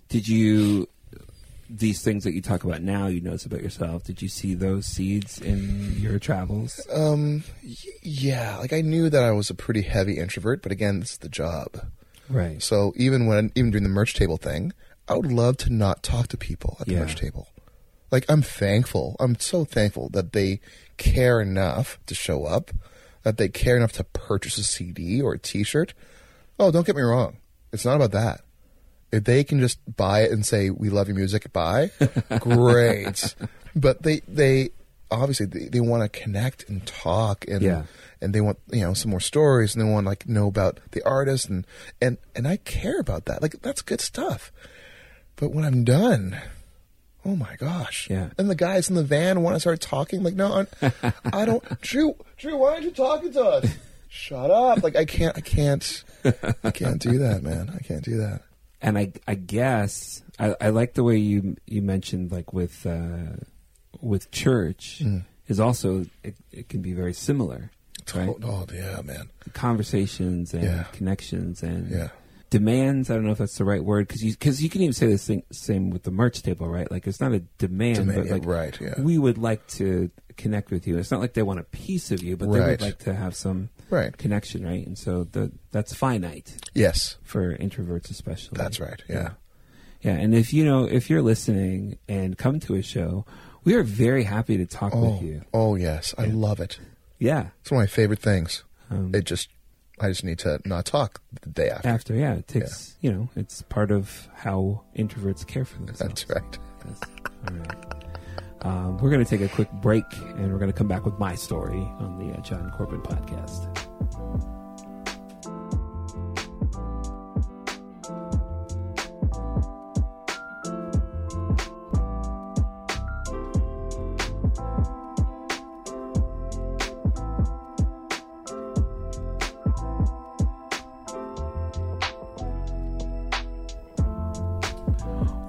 Did you these things that you talk about now you notice about yourself? Did you see those seeds in your travels? Um, y- yeah, like I knew that I was a pretty heavy introvert, but again, this is the job. Right. So even when, even during the merch table thing, I would love to not talk to people at the Yeah. merch table. Like I'm thankful. I'm so thankful that they care enough to show up, that they care enough to purchase a CD or a T-shirt. Oh, don't get me wrong. It's not about that. If they can just buy it and say we love your music, buy, great. But they they obviously they, they want to connect and talk and Yeah. and they want you know some more stories and they want to like know about the artist and and and I care about that. Like that's good stuff. But when I'm done, Oh my gosh. Yeah. And the guys in the van want to start talking. Like, no, I, I don't. Drew, Drew, why aren't you talking to us? Shut up. Like, I can't, I can't, I can't do that, man. I can't do that. And I, I guess I, I like the way you you mentioned like with uh, with church Mm. is also it, it can be very similar, right? Oh, oh, yeah, man. Conversations and Yeah. connections and Yeah. Demands. I don't know if that's the right word because you because you can even say the thing, same with the merch table, right? Like it's not a demand, Demand, but yeah, like right, yeah. we would like to connect with you. It's not like they want a piece of you, but they would like to have some Right. connection, right? And so the that's finite Yes. for introverts, especially. That's right. Yeah. Yeah, and if you know if you're listening and come to a show, we are very happy to talk Oh, with you. oh yes. I love it. Yeah, It's one of my favorite things. Um, it just, I just need to not talk the day after. after yeah, it takes you know it's part of how introverts care for themselves. That's right. That's- all right. Um, we're going to take a quick break, and we're going to come back with my story on the uh, Jon Corbin podcast.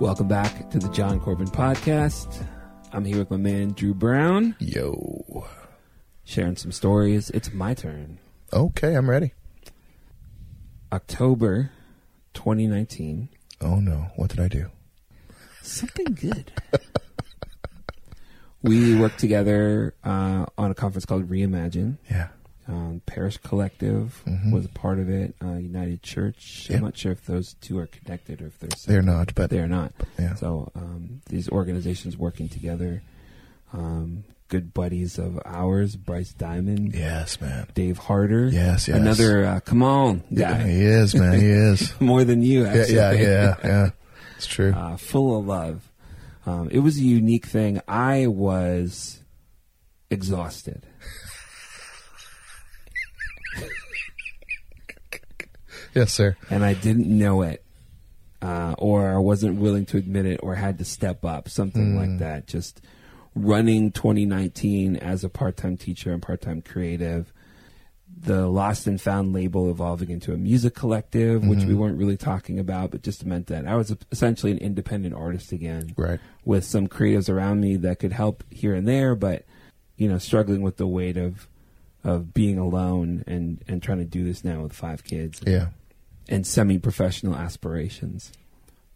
Welcome back to the Jon Corbin podcast. I'm here with my man Drew Brown, Yo. sharing some stories. It's my turn. Okay, I'm ready. October 2019. Oh no, what did I do? Something good. we worked together uh, on a conference called Reimagine. Yeah. Um, Parish Collective Mhm. was a part of it. Uh, United Church. Yeah. I'm not sure if those two are connected or if they're separate. They're not, but They're not. yeah. So um, these organizations working together. Um, good buddies of ours, Bryce Diamond, Yes, man. Dave Harder. Yes, yes. Another uh, come on Yeah, he is, man. He is. More than you, yeah, actually. yeah, yeah, yeah. It's true. uh, full of love. Um, it was a unique thing. I was exhausted. Yes, sir. and I didn't know it, uh, or I wasn't willing to admit it, or had to step up, something Mm. like that. Just running 2019 as a part-time teacher and part-time creative. The Lost and Found label evolving into a music collective, which we Mhm. weren't really talking about, but just meant that I was essentially an independent artist again Right. with some creatives around me that could help here and there, but you know, struggling with the weight of of being alone and and trying to do this now with five kids Yeah. And semi-professional aspirations.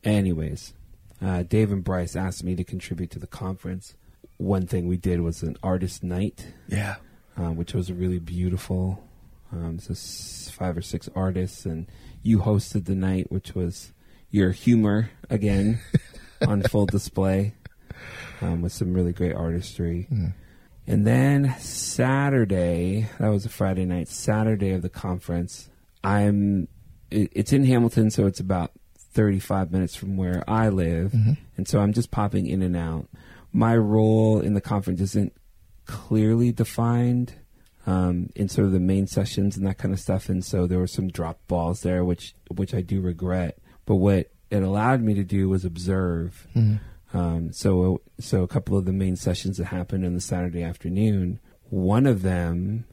Anyways, uh, Dave and Bryce asked me to contribute to the conference. One thing we did was an artist night, Yeah. uh, which was a really beautiful. Um, so five or six artists, and you hosted the night, which was your humor again on full display, um, with some really great artistry. Mm. And then Saturday, that was a Friday night, Saturday of the conference, I'm, it, it's in Hamilton, so it's about 35 minutes from where I live. Mhm. And so I'm just popping in and out. My role in the conference isn't clearly defined um, in sort of the main sessions and that kind of stuff. And so there were some drop balls there, which which I do regret. But what it allowed me to do was observe. Mhm. Um, so so a couple of the main sessions that happened on the Saturday afternoon, one of them.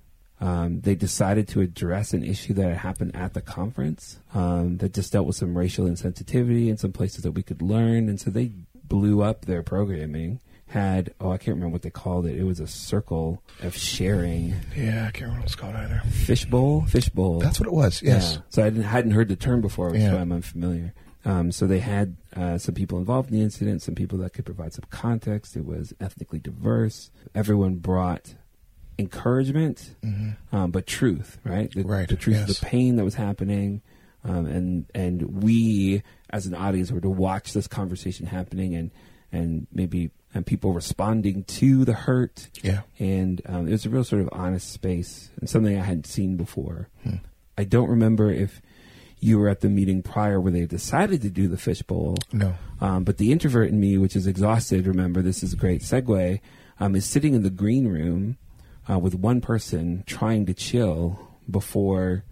Um, they decided to address an issue that had happened at the conference um, that just dealt with some racial insensitivity and some places that we could learn. And so they blew up their programming. Had, oh, I can't remember what they called it. It was a circle of sharing. Yeah, I can't remember what it's called either. Fishbowl? Fishbowl. That's what it was. Yes. Yeah. So I didn't, hadn't heard the term before, which is Yeah. why I'm unfamiliar. Um, so they had uh, some people involved in the incident, some people that could provide some context. It was ethnically diverse. Everyone brought encouragement, Mhm. um, but truth, right? The, Right, The truth of the pain that was happening, um, and and we as an audience were to watch this conversation happening, and and maybe and people responding to the hurt, Yeah. and um, it was a real sort of honest space and something I hadn't seen before. Hmm. I don't remember if you were at the meeting prior where they decided to do the fishbowl, No. um, but the introvert in me, which is exhausted, remember this is a great segue, um, is sitting in the green room uh, with one person trying to chill before,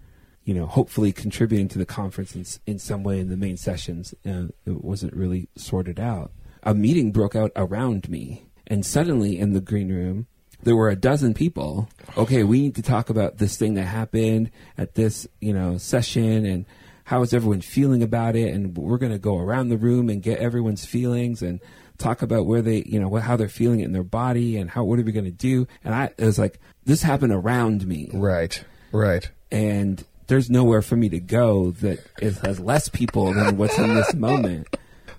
you know, hopefully contributing to the conference in, in some way in the main sessions. Uh, it wasn't really sorted out. a meeting broke out around me. And suddenly in the green room, there were a dozen people. Okay, we need to talk about this thing that happened at this, you know, session and how is everyone feeling about it and we're going to go around the room and get everyone's feelings and talk about where they, you know, what, how they're feeling it in their body and how what are we going to do? And I it was like this happened around me. Right. Right. And there's nowhere for me to go that is, has less people than what's in this moment.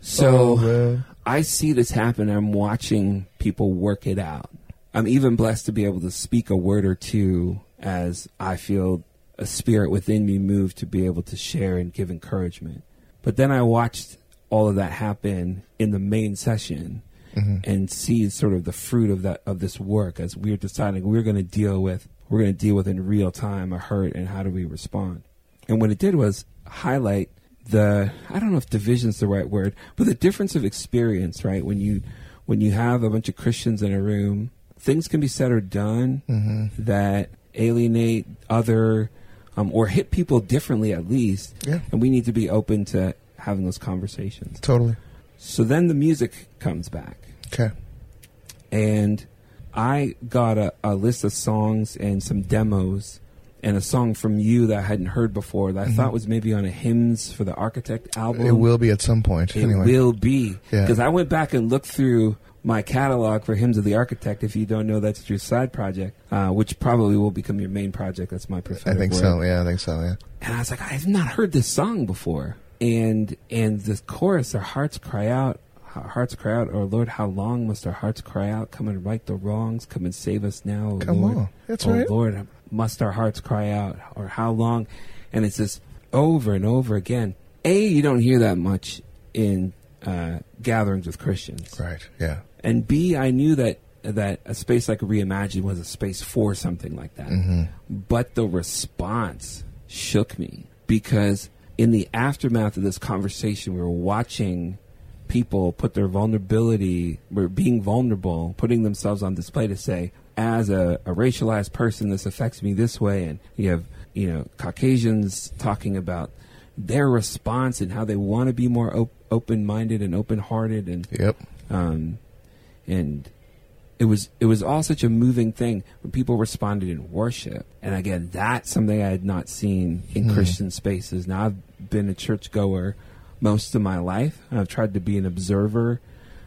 So Oh. I see this happen. I'm watching people work it out. I'm even blessed to be able to speak a word or two as I feel a spirit within me move to be able to share and give encouragement. But then I watched all of that happen in the main session and see sort of the fruit of that of this work as we're deciding we're going to deal with we're going to deal with in real time a hurt and how do we respond. And what it did was highlight the I don't know if division's the right word, but the difference of experience, right? When you when you have a bunch of Christians in a room, things can be said or done that alienate other um, or hit people differently at least. Yeah. And we need to be open to having those conversations. Totally. So then the music comes back Okay. and I got a, a list of songs and some demos and a song from you that I hadn't heard before that I thought was maybe on a Hymns for the Architect album. Mm-hmm. It will be at some point. It anyway. will be. Yeah. Because I went back and looked through my catalog for Hymns of the Architect. If you don't know, that's your side project, uh, which probably will become your main project. That's my I think word. so. Yeah, I think so. Yeah. And I was like, I've not heard this song before. And and the chorus, our hearts cry out, our hearts cry out, oh Lord, how long must our hearts cry out? Come and right the wrongs, come and save us now, O Come Lord. on. That's oh right. Lord, must our hearts cry out, or how long? And it's just over and over again. A, you don't hear that much in uh, gatherings with Christians. Right. Yeah. And B, I knew that that a space like Reimagine was a space for something like that. Mm-hmm. But the response shook me because in the aftermath of this conversation, we were watching people put their vulnerability, were being vulnerable, putting themselves on display to say, as a, a racialized person, this affects me this way. And you have, you know, Caucasians talking about their response and how they want to be more op- open-minded and open-hearted and Yep. um, and it was it was all such a moving thing when people responded in worship. And again, that's something I had not seen in Hmm. Christian spaces. Now I've been a churchgoer most of my life. and I've tried to be an observer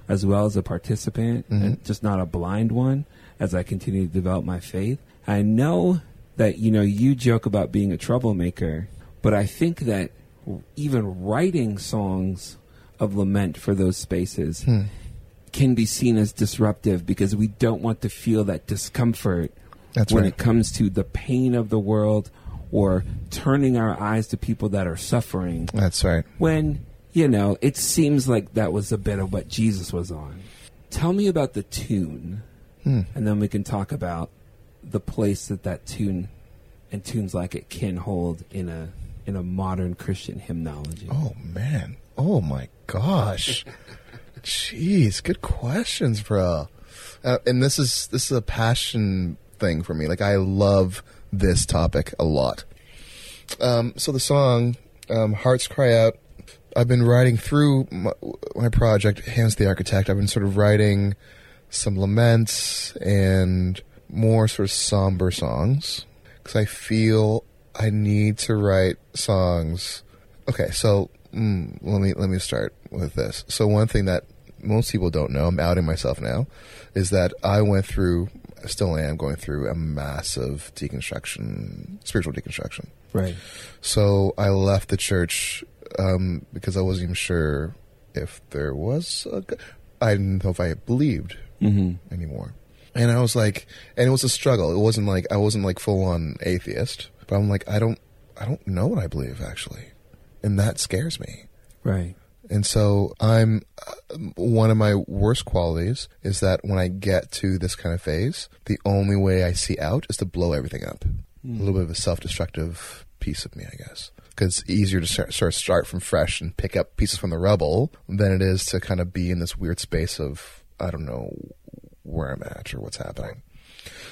as well as a participant, Mm-hmm. and just not a blind one as I continue to develop my faith. I know that you know you joke about being a troublemaker, but I think that even writing songs of lament for those spaces Hmm. Can be seen as disruptive because we don't want to feel that discomfort That's when right. it comes to the pain of the world or turning our eyes to people that are suffering That's right. when you know it seems like that was a bit of what Jesus was on. Tell me about the tune, Hmm. and then we can talk about the place that that tune and tunes like it can hold in a in a modern Christian hymnology. Oh man. Oh my gosh. Jeez, good questions, bro. Uh, and this is this is a passion thing for me. Like I love this topic a lot. Um, so the song um, "Hearts Cry Out." I've been writing through my, my project, Hymns the Architect. I've been sort of writing some laments and more sort of somber songs because I feel I need to write songs. Okay, so mm, let me let me start with this. So one thing that most people don't know, I'm outing myself now, is that I went through, still am going through a massive deconstruction, spiritual deconstruction. Right. So I left the church um, because I wasn't even sure if there was. A, I didn't know if I believed Mm-hmm. anymore. And I was like, and it was a struggle. It wasn't like I wasn't like full on atheist, but I'm like, I don't, I don't know what I believe actually, and that scares me. Right. And so I'm uh, one of my worst qualities is that when I get to this kind of phase, the only way I see out is to blow everything up. A little bit of a self-destructive piece of me, I guess. Because it's easier to start, sort of start from fresh and pick up pieces from the rubble than it is to kind of be in this weird space of I don't know where I'm at or what's happening.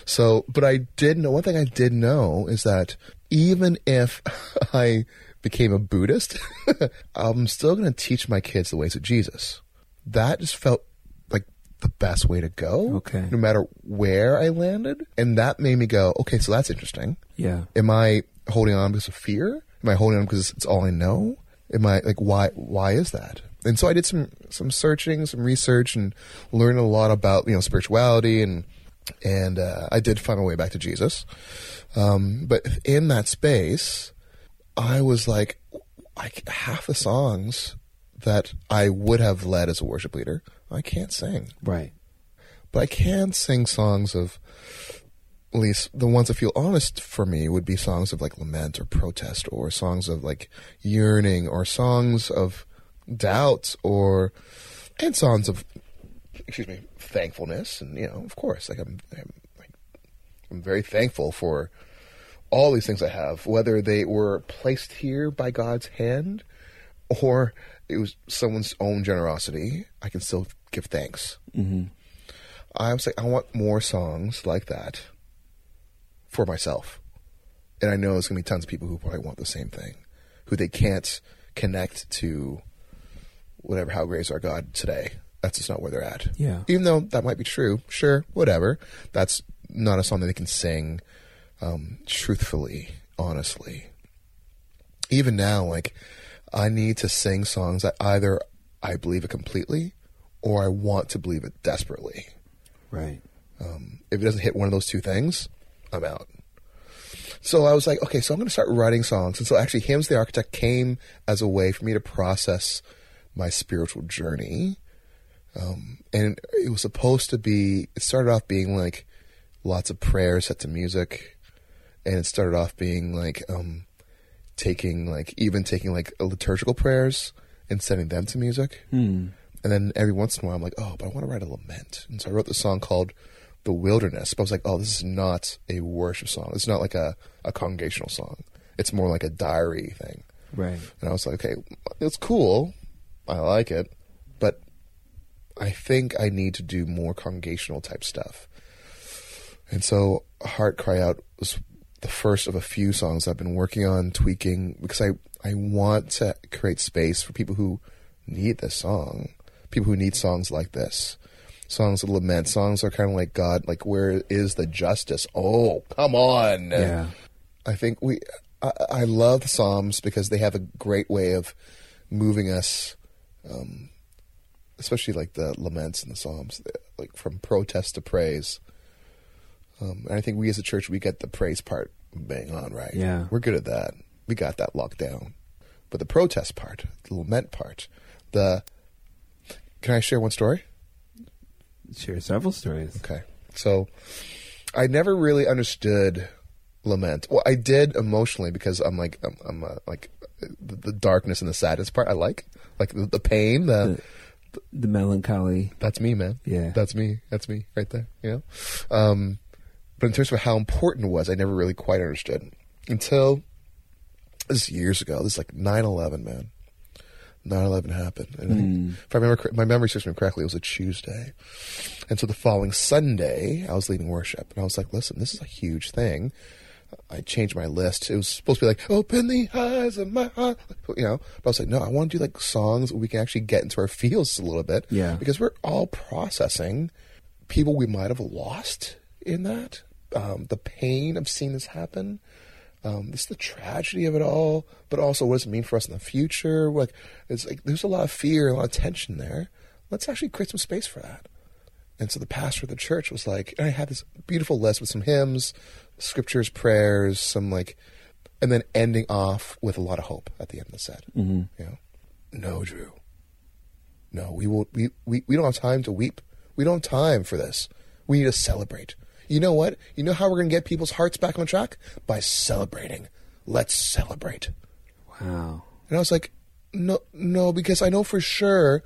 So, but I did know one thing I did know is that even if I became a Buddhist, I'm still going to teach my kids the ways of Jesus. that just felt like the best way to go. Okay. No matter where I landed. And that made me go, okay, so that's interesting. Yeah. Am I holding on because of fear? Am I holding on because it's all I know? Am I like why why is that? And so I did some some searching, some research, and learned a lot about you know spirituality and and uh, I did find my way back to Jesus. Um, but in that space, I was like, like half the songs that I would have led as a worship leader, I can't sing. Right. But I can sing songs of, at least the ones that feel honest for me would be songs of like lament or protest or songs of like yearning or songs of doubt or, and songs of, excuse me, thankfulness. And, you know, of course, like I'm, I'm, like, I'm very thankful for all these things I have, whether they were placed here by God's hand or it was someone's own generosity, I can still give thanks. Mm-hmm. I was like, I want more songs like that for myself. And I know there's going to be tons of people who probably want the same thing, who they can't connect to whatever, how great is our God today. That's just not where they're at. Yeah. Even though that might be true, sure, whatever. That's not a song that they can sing um, truthfully, honestly. Even now, like, I need to sing songs that either I believe it completely or I want to believe it desperately. Right. Um, if it doesn't hit one of those two things, I'm out. So I was like, okay, so I'm going to start writing songs. And so actually, Hymns the Architect came as a way for me to process my spiritual journey. Um, and it was supposed to be, it started off being like lots of prayers set to music. And it started off being like, um, taking like, even taking like liturgical prayers and setting them to music. Hmm. And then every once in a while, I'm like, oh, but I want to write a lament. And so I wrote this song called The Wilderness. But I was like, oh, this is not a worship song. It's not like a, a congregational song. It's more like a diary thing. Right. And I was like, okay, it's cool. I like it. But I think I need to do more congregational type stuff. And so Heart Cry Out was the first of a few songs I've been working on tweaking because I, I want to create space for people who need this song, people who need songs like this. Songs of lament, songs are kind of like God, like where is the justice? Oh, come on! Yeah. I think we, I, I love the Psalms because they have a great way of moving us, um, especially like the laments and the Psalms, like from protest to praise. Um, and I think we as a church, we get the praise part bang on right. Yeah. We're good at that. We got that locked down. But the protest part, the lament part, the. Can I share one story? Share several stories. Okay. So I never really understood lament. Well, I did emotionally because I'm like I'm, I'm uh, like the, the darkness and the sadness part I like. Like the, the pain, the, The melancholy. that's me, man. Yeah. That's me. That's me right there, you know? Um but in terms of how important it was, I never really quite understood until this is years ago. This is like 9/11, man. 9/11 happened, and I think, hmm. if I remember, my memory serves me correctly, it was a Tuesday, and so the following Sunday, I was leading worship, and I was like, "Listen, this is a huge thing." I changed my list. It was supposed to be like "Open the eyes of my heart," you know. But I was like, "No, I want to do like songs where we can actually get into our feels a little bit." Yeah. because we're all processing people we might have lost in that, um, the pain of seeing this happen. Um, this is the tragedy of it all, but also what does it mean for us in the future? Like, it's like there's a lot of fear, a lot of tension there. Let's actually create some space for that. And so the pastor of the church was like, and I had this beautiful list with some hymns, scriptures, prayers, some like, and then ending off with a lot of hope at the end of the set. Mm-hmm. You know, no, Drew. No, we will. We, we we don't have time to weep. We don't have time for this. We need to celebrate. You know what? You know how we're going to get people's hearts back on track by celebrating. Let's celebrate. Wow. And I was like, no, no, because I know for sure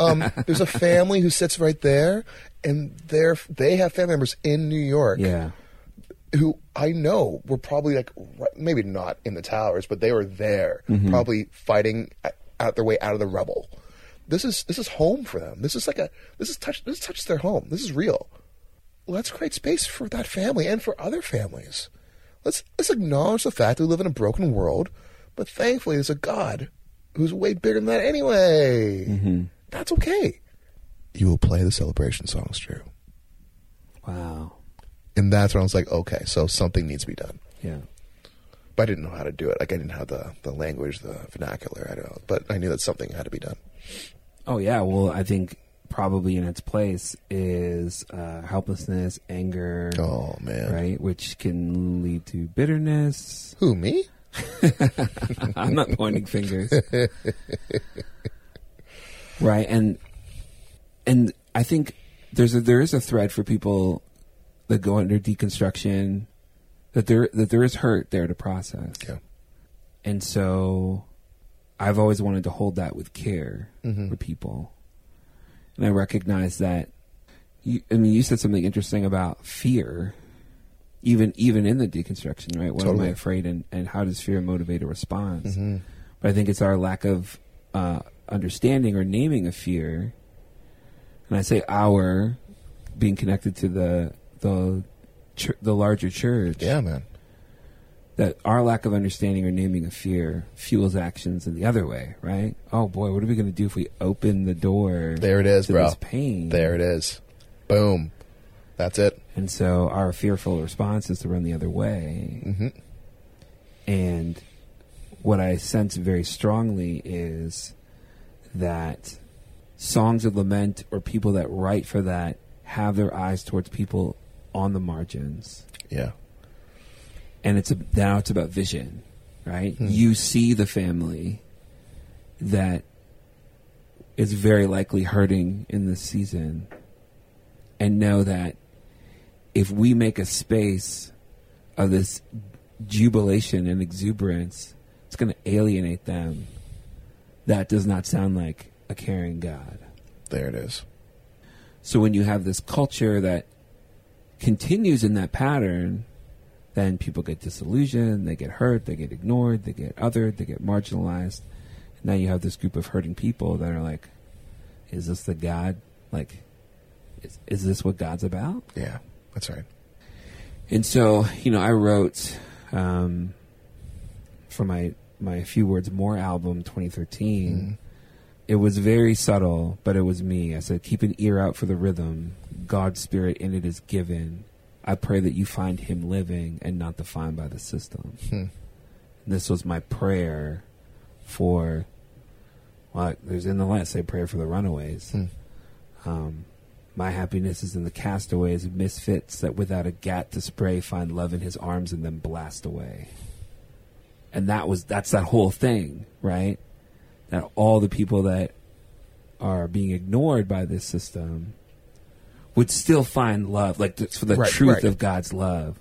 um, there's a family who sits right there, and they're they have family members in New York Yeah. who I know were probably like maybe not in the towers, but they were there, probably fighting out their way out of the rubble. This is this is home for them. This is like a this is touch this touches their home. This is real. Let's create space for that family and for other families. Let's let's acknowledge the fact that we live in a broken world, but thankfully there's a God who's way bigger than that anyway. Mm-hmm. That's okay. you will play the celebration songs, Drew. Wow. And that's when I was like, okay, so something needs to be done. Yeah. But I didn't know how to do it. Like I didn't have the, the language, the vernacular. I don't know. But I knew that something had to be done. Oh yeah. Well, I think probably in its place is uh, helplessness, anger, Oh man. right, which can lead to bitterness. Who, me? I'm not pointing fingers. right, and and I think there's a, there is a thread for people that go under deconstruction that there that there is hurt there to process. Yeah. And so I've always wanted to hold that with care Mhm. for people. And I recognize that you, I mean you said something interesting about fear even even in the deconstruction, right? What am I afraid and, and how does fear motivate a response? hmm But I think it's our lack of uh, understanding or naming of fear. And I say our being connected to the the the larger church Yeah, man. That our lack of understanding or naming of fear fuels actions in the other way, right? Oh boy, what are we going to do if we open the door There it is, to bro. pain? There it is. Boom. That's it. And so our fearful response is to run the other way. hmm And what I sense very strongly is that songs of lament or people that write for that have their eyes towards people on the margins. Yeah. And it's a, now it's about vision, right? Hmm. You see the family that is very likely hurting in this season, and know that if we make a space of this jubilation and exuberance, it's going to alienate them. That does not sound like a caring God. There it is. So when you have this culture that continues in that pattern, then people get disillusioned, they get hurt, they get ignored, they get othered, they get marginalized. And now you have this group of hurting people that are like, is this the God? Like, is, is this what God's about? Yeah. That's right. And so, you know, I wrote um, for my my few words more album 2013. Mhm. It was very subtle, but it was me. I said, "Keep an ear out for the rhythm. God's spirit in it is given. I pray that you find Him living and not defined by the system." Hmm. This was my prayer for. Well, there's in the last say prayer for the runaways. Hmm. Um, my happiness is in the castaways, misfits that without a gat to spray find love in his arms and then blast away. And that was that's that whole thing, right? That all the people that are being ignored by this system would still find love, like for the Right, truth right. of God's love,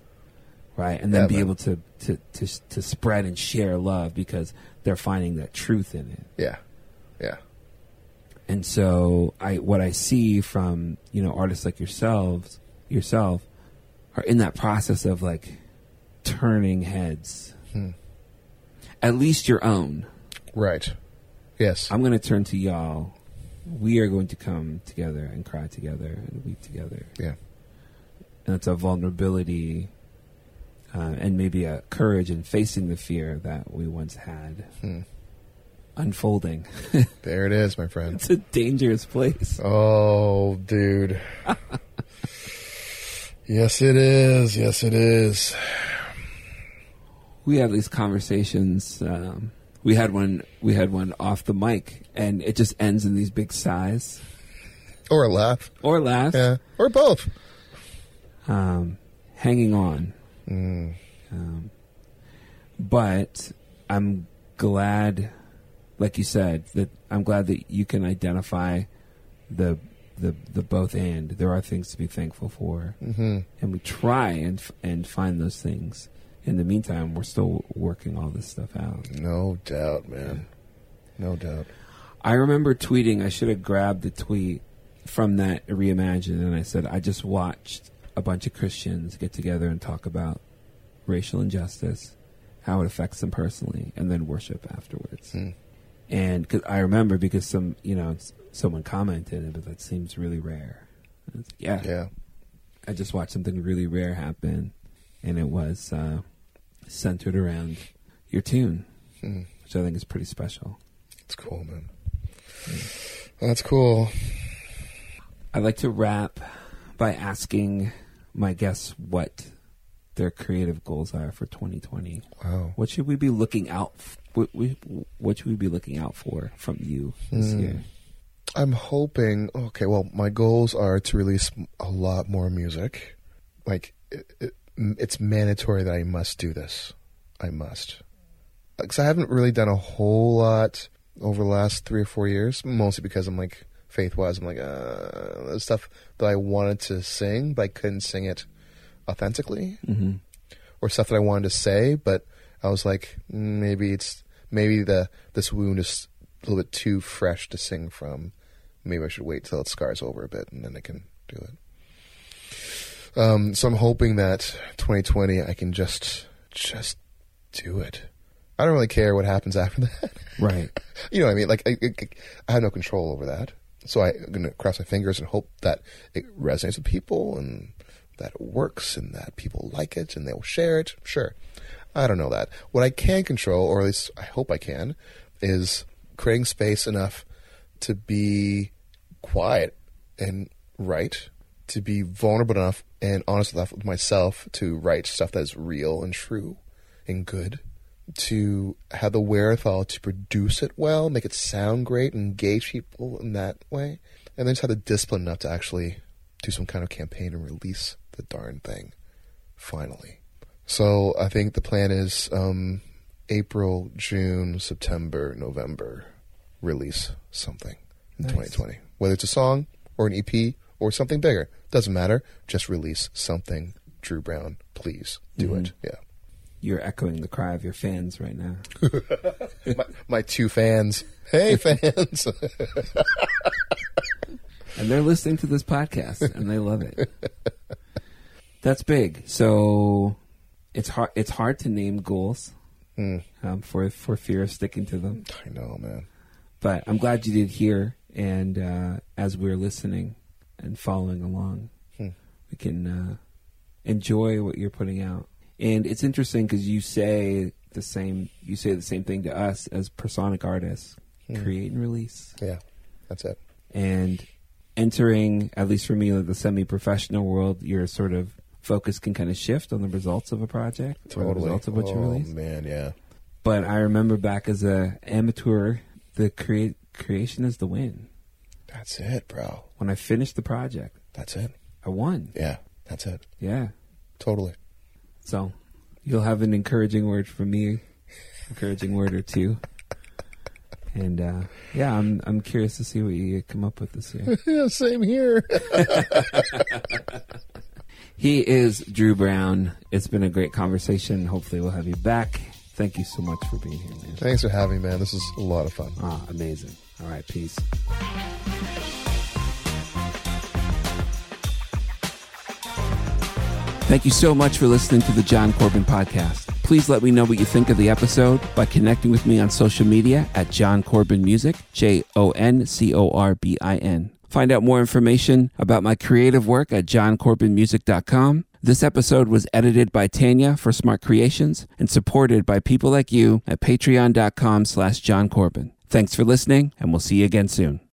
right? And then Yeah, be man. able to, to to to spread and share love because they're finding that truth in it. Yeah. Yeah. And so I what I see from, you know, artists like yourselves yourself are in that process of like turning heads. Hmm. At least your own. Right. Yes. I'm gonna turn to y'all. We are going to come together and cry together and weep together. yeah. And it's a vulnerability uh, and maybe a courage in facing the fear that we once had Hmm. unfolding. There it is, my friend. it's a dangerous place. Oh, dude. yes, it is. Yes, it is. we have these conversations. Um, we had one. We had one off the mic, and it just ends in these big sighs Or a laugh. or laughs. Yeah. Or both. Um, hanging on, Mm. um, but I'm glad, like you said, that I'm glad that you can identify the the the both and. There are things to be thankful for, hmm and we try and f- and find those things. In the meantime, we're still working all this stuff out. No doubt, man. No doubt. I remember tweeting. I should have grabbed the tweet from that reimagine, and I said I just watched a bunch of Christians get together and talk about racial injustice, how it affects them personally, and then worship afterwards. Hmm. And cause I remember because some, you know, someone commented, but that seems really rare. It's- yeah, Yeah. I just watched something really rare happen, and it was uh, centered around your tune, Hmm. which I think is pretty special. It's cool, man. That's cool. I like to wrap by asking my guests what their creative goals are for 2020. Wow. What should we be looking out? f- What, we, what should we be looking out for from you this Hmm. year? I'm hoping. Okay, well, my goals are to release a lot more music. Like, it, it, it's mandatory that I must do this. I must. Because I haven't really done a whole lot over the last three or four years, mostly because I'm like, faith wise, I'm like, uh, stuff that I wanted to sing, but I couldn't sing it authentically, Mm-hmm. or stuff that I wanted to say, but I was like, maybe it's maybe the this wound is a little bit too fresh to sing from. Maybe I should wait till it scars over a bit and then I can do it. Um, so I'm hoping that 2020 I can just just do it. I don't really care what happens after that. Right. you know what I mean? Like I, I, I have no control over that. So I, I'm gonna cross my fingers and hope that it resonates with people and that it works and that people like it and they'll share it. Sure. I don't know that. What I can control, or at least I hope I can, is creating space enough to be quiet and write, to be vulnerable enough and honest enough with myself to write stuff that is real and true and good, to have the wherewithal to produce it well, make it sound great, engage people in that way, and then just have the discipline enough to actually do some kind of campaign and release the darn thing finally. So I think the plan is um, April, June, September, November, release something in Nice. 2020. Whether it's a song or an EP or something bigger, doesn't matter. Just release something. Drew Brown, please do Mhm. it. Yeah. You're echoing the cry of your fans right now. my, my two fans. Hey, fans. and they're listening to this podcast and they love it. That's big. So it's hard. It's hard to name goals Hmm, um, for for fear of sticking to them. I know, man. But I'm glad you did hear. And uh, as we're listening and following along, Hmm. we can uh, enjoy what you're putting out. And it's interesting because you say the same. You say the same thing to us as personic artists: Hmm. create and release. Yeah, that's it. and entering at least for me like the semi-professional world your sort of focus can kind of shift on the results of a project or the Totally. results of what you oh, release man, yeah. but i remember back as a amateur the create creation is the win That's it, bro. when i finished the project That's it. i won Yeah, that's it. yeah Totally. So you'll have an encouraging word from me encouraging word or two and uh, yeah, I'm I'm curious to see what you come up with this year. yeah, same here. He is Drew Brown. It's been a great conversation. Hopefully, we'll have you back. Thank you so much for being here, man. Thanks for having me, man. This is a lot of fun. Ah, amazing. All right, peace. Thank you so much for listening to the Jon Corbin Podcast. Please let me know what you think of the episode by connecting with me on social media at Jon Corbin Music, J O N C O R B I N. Find out more information about my creative work at joncorbinmusic.com. This episode was edited by Tanya for Smart Creations and supported by people like you at patreon.com slash Jon Corbin. Thanks for listening, and we'll see you again soon.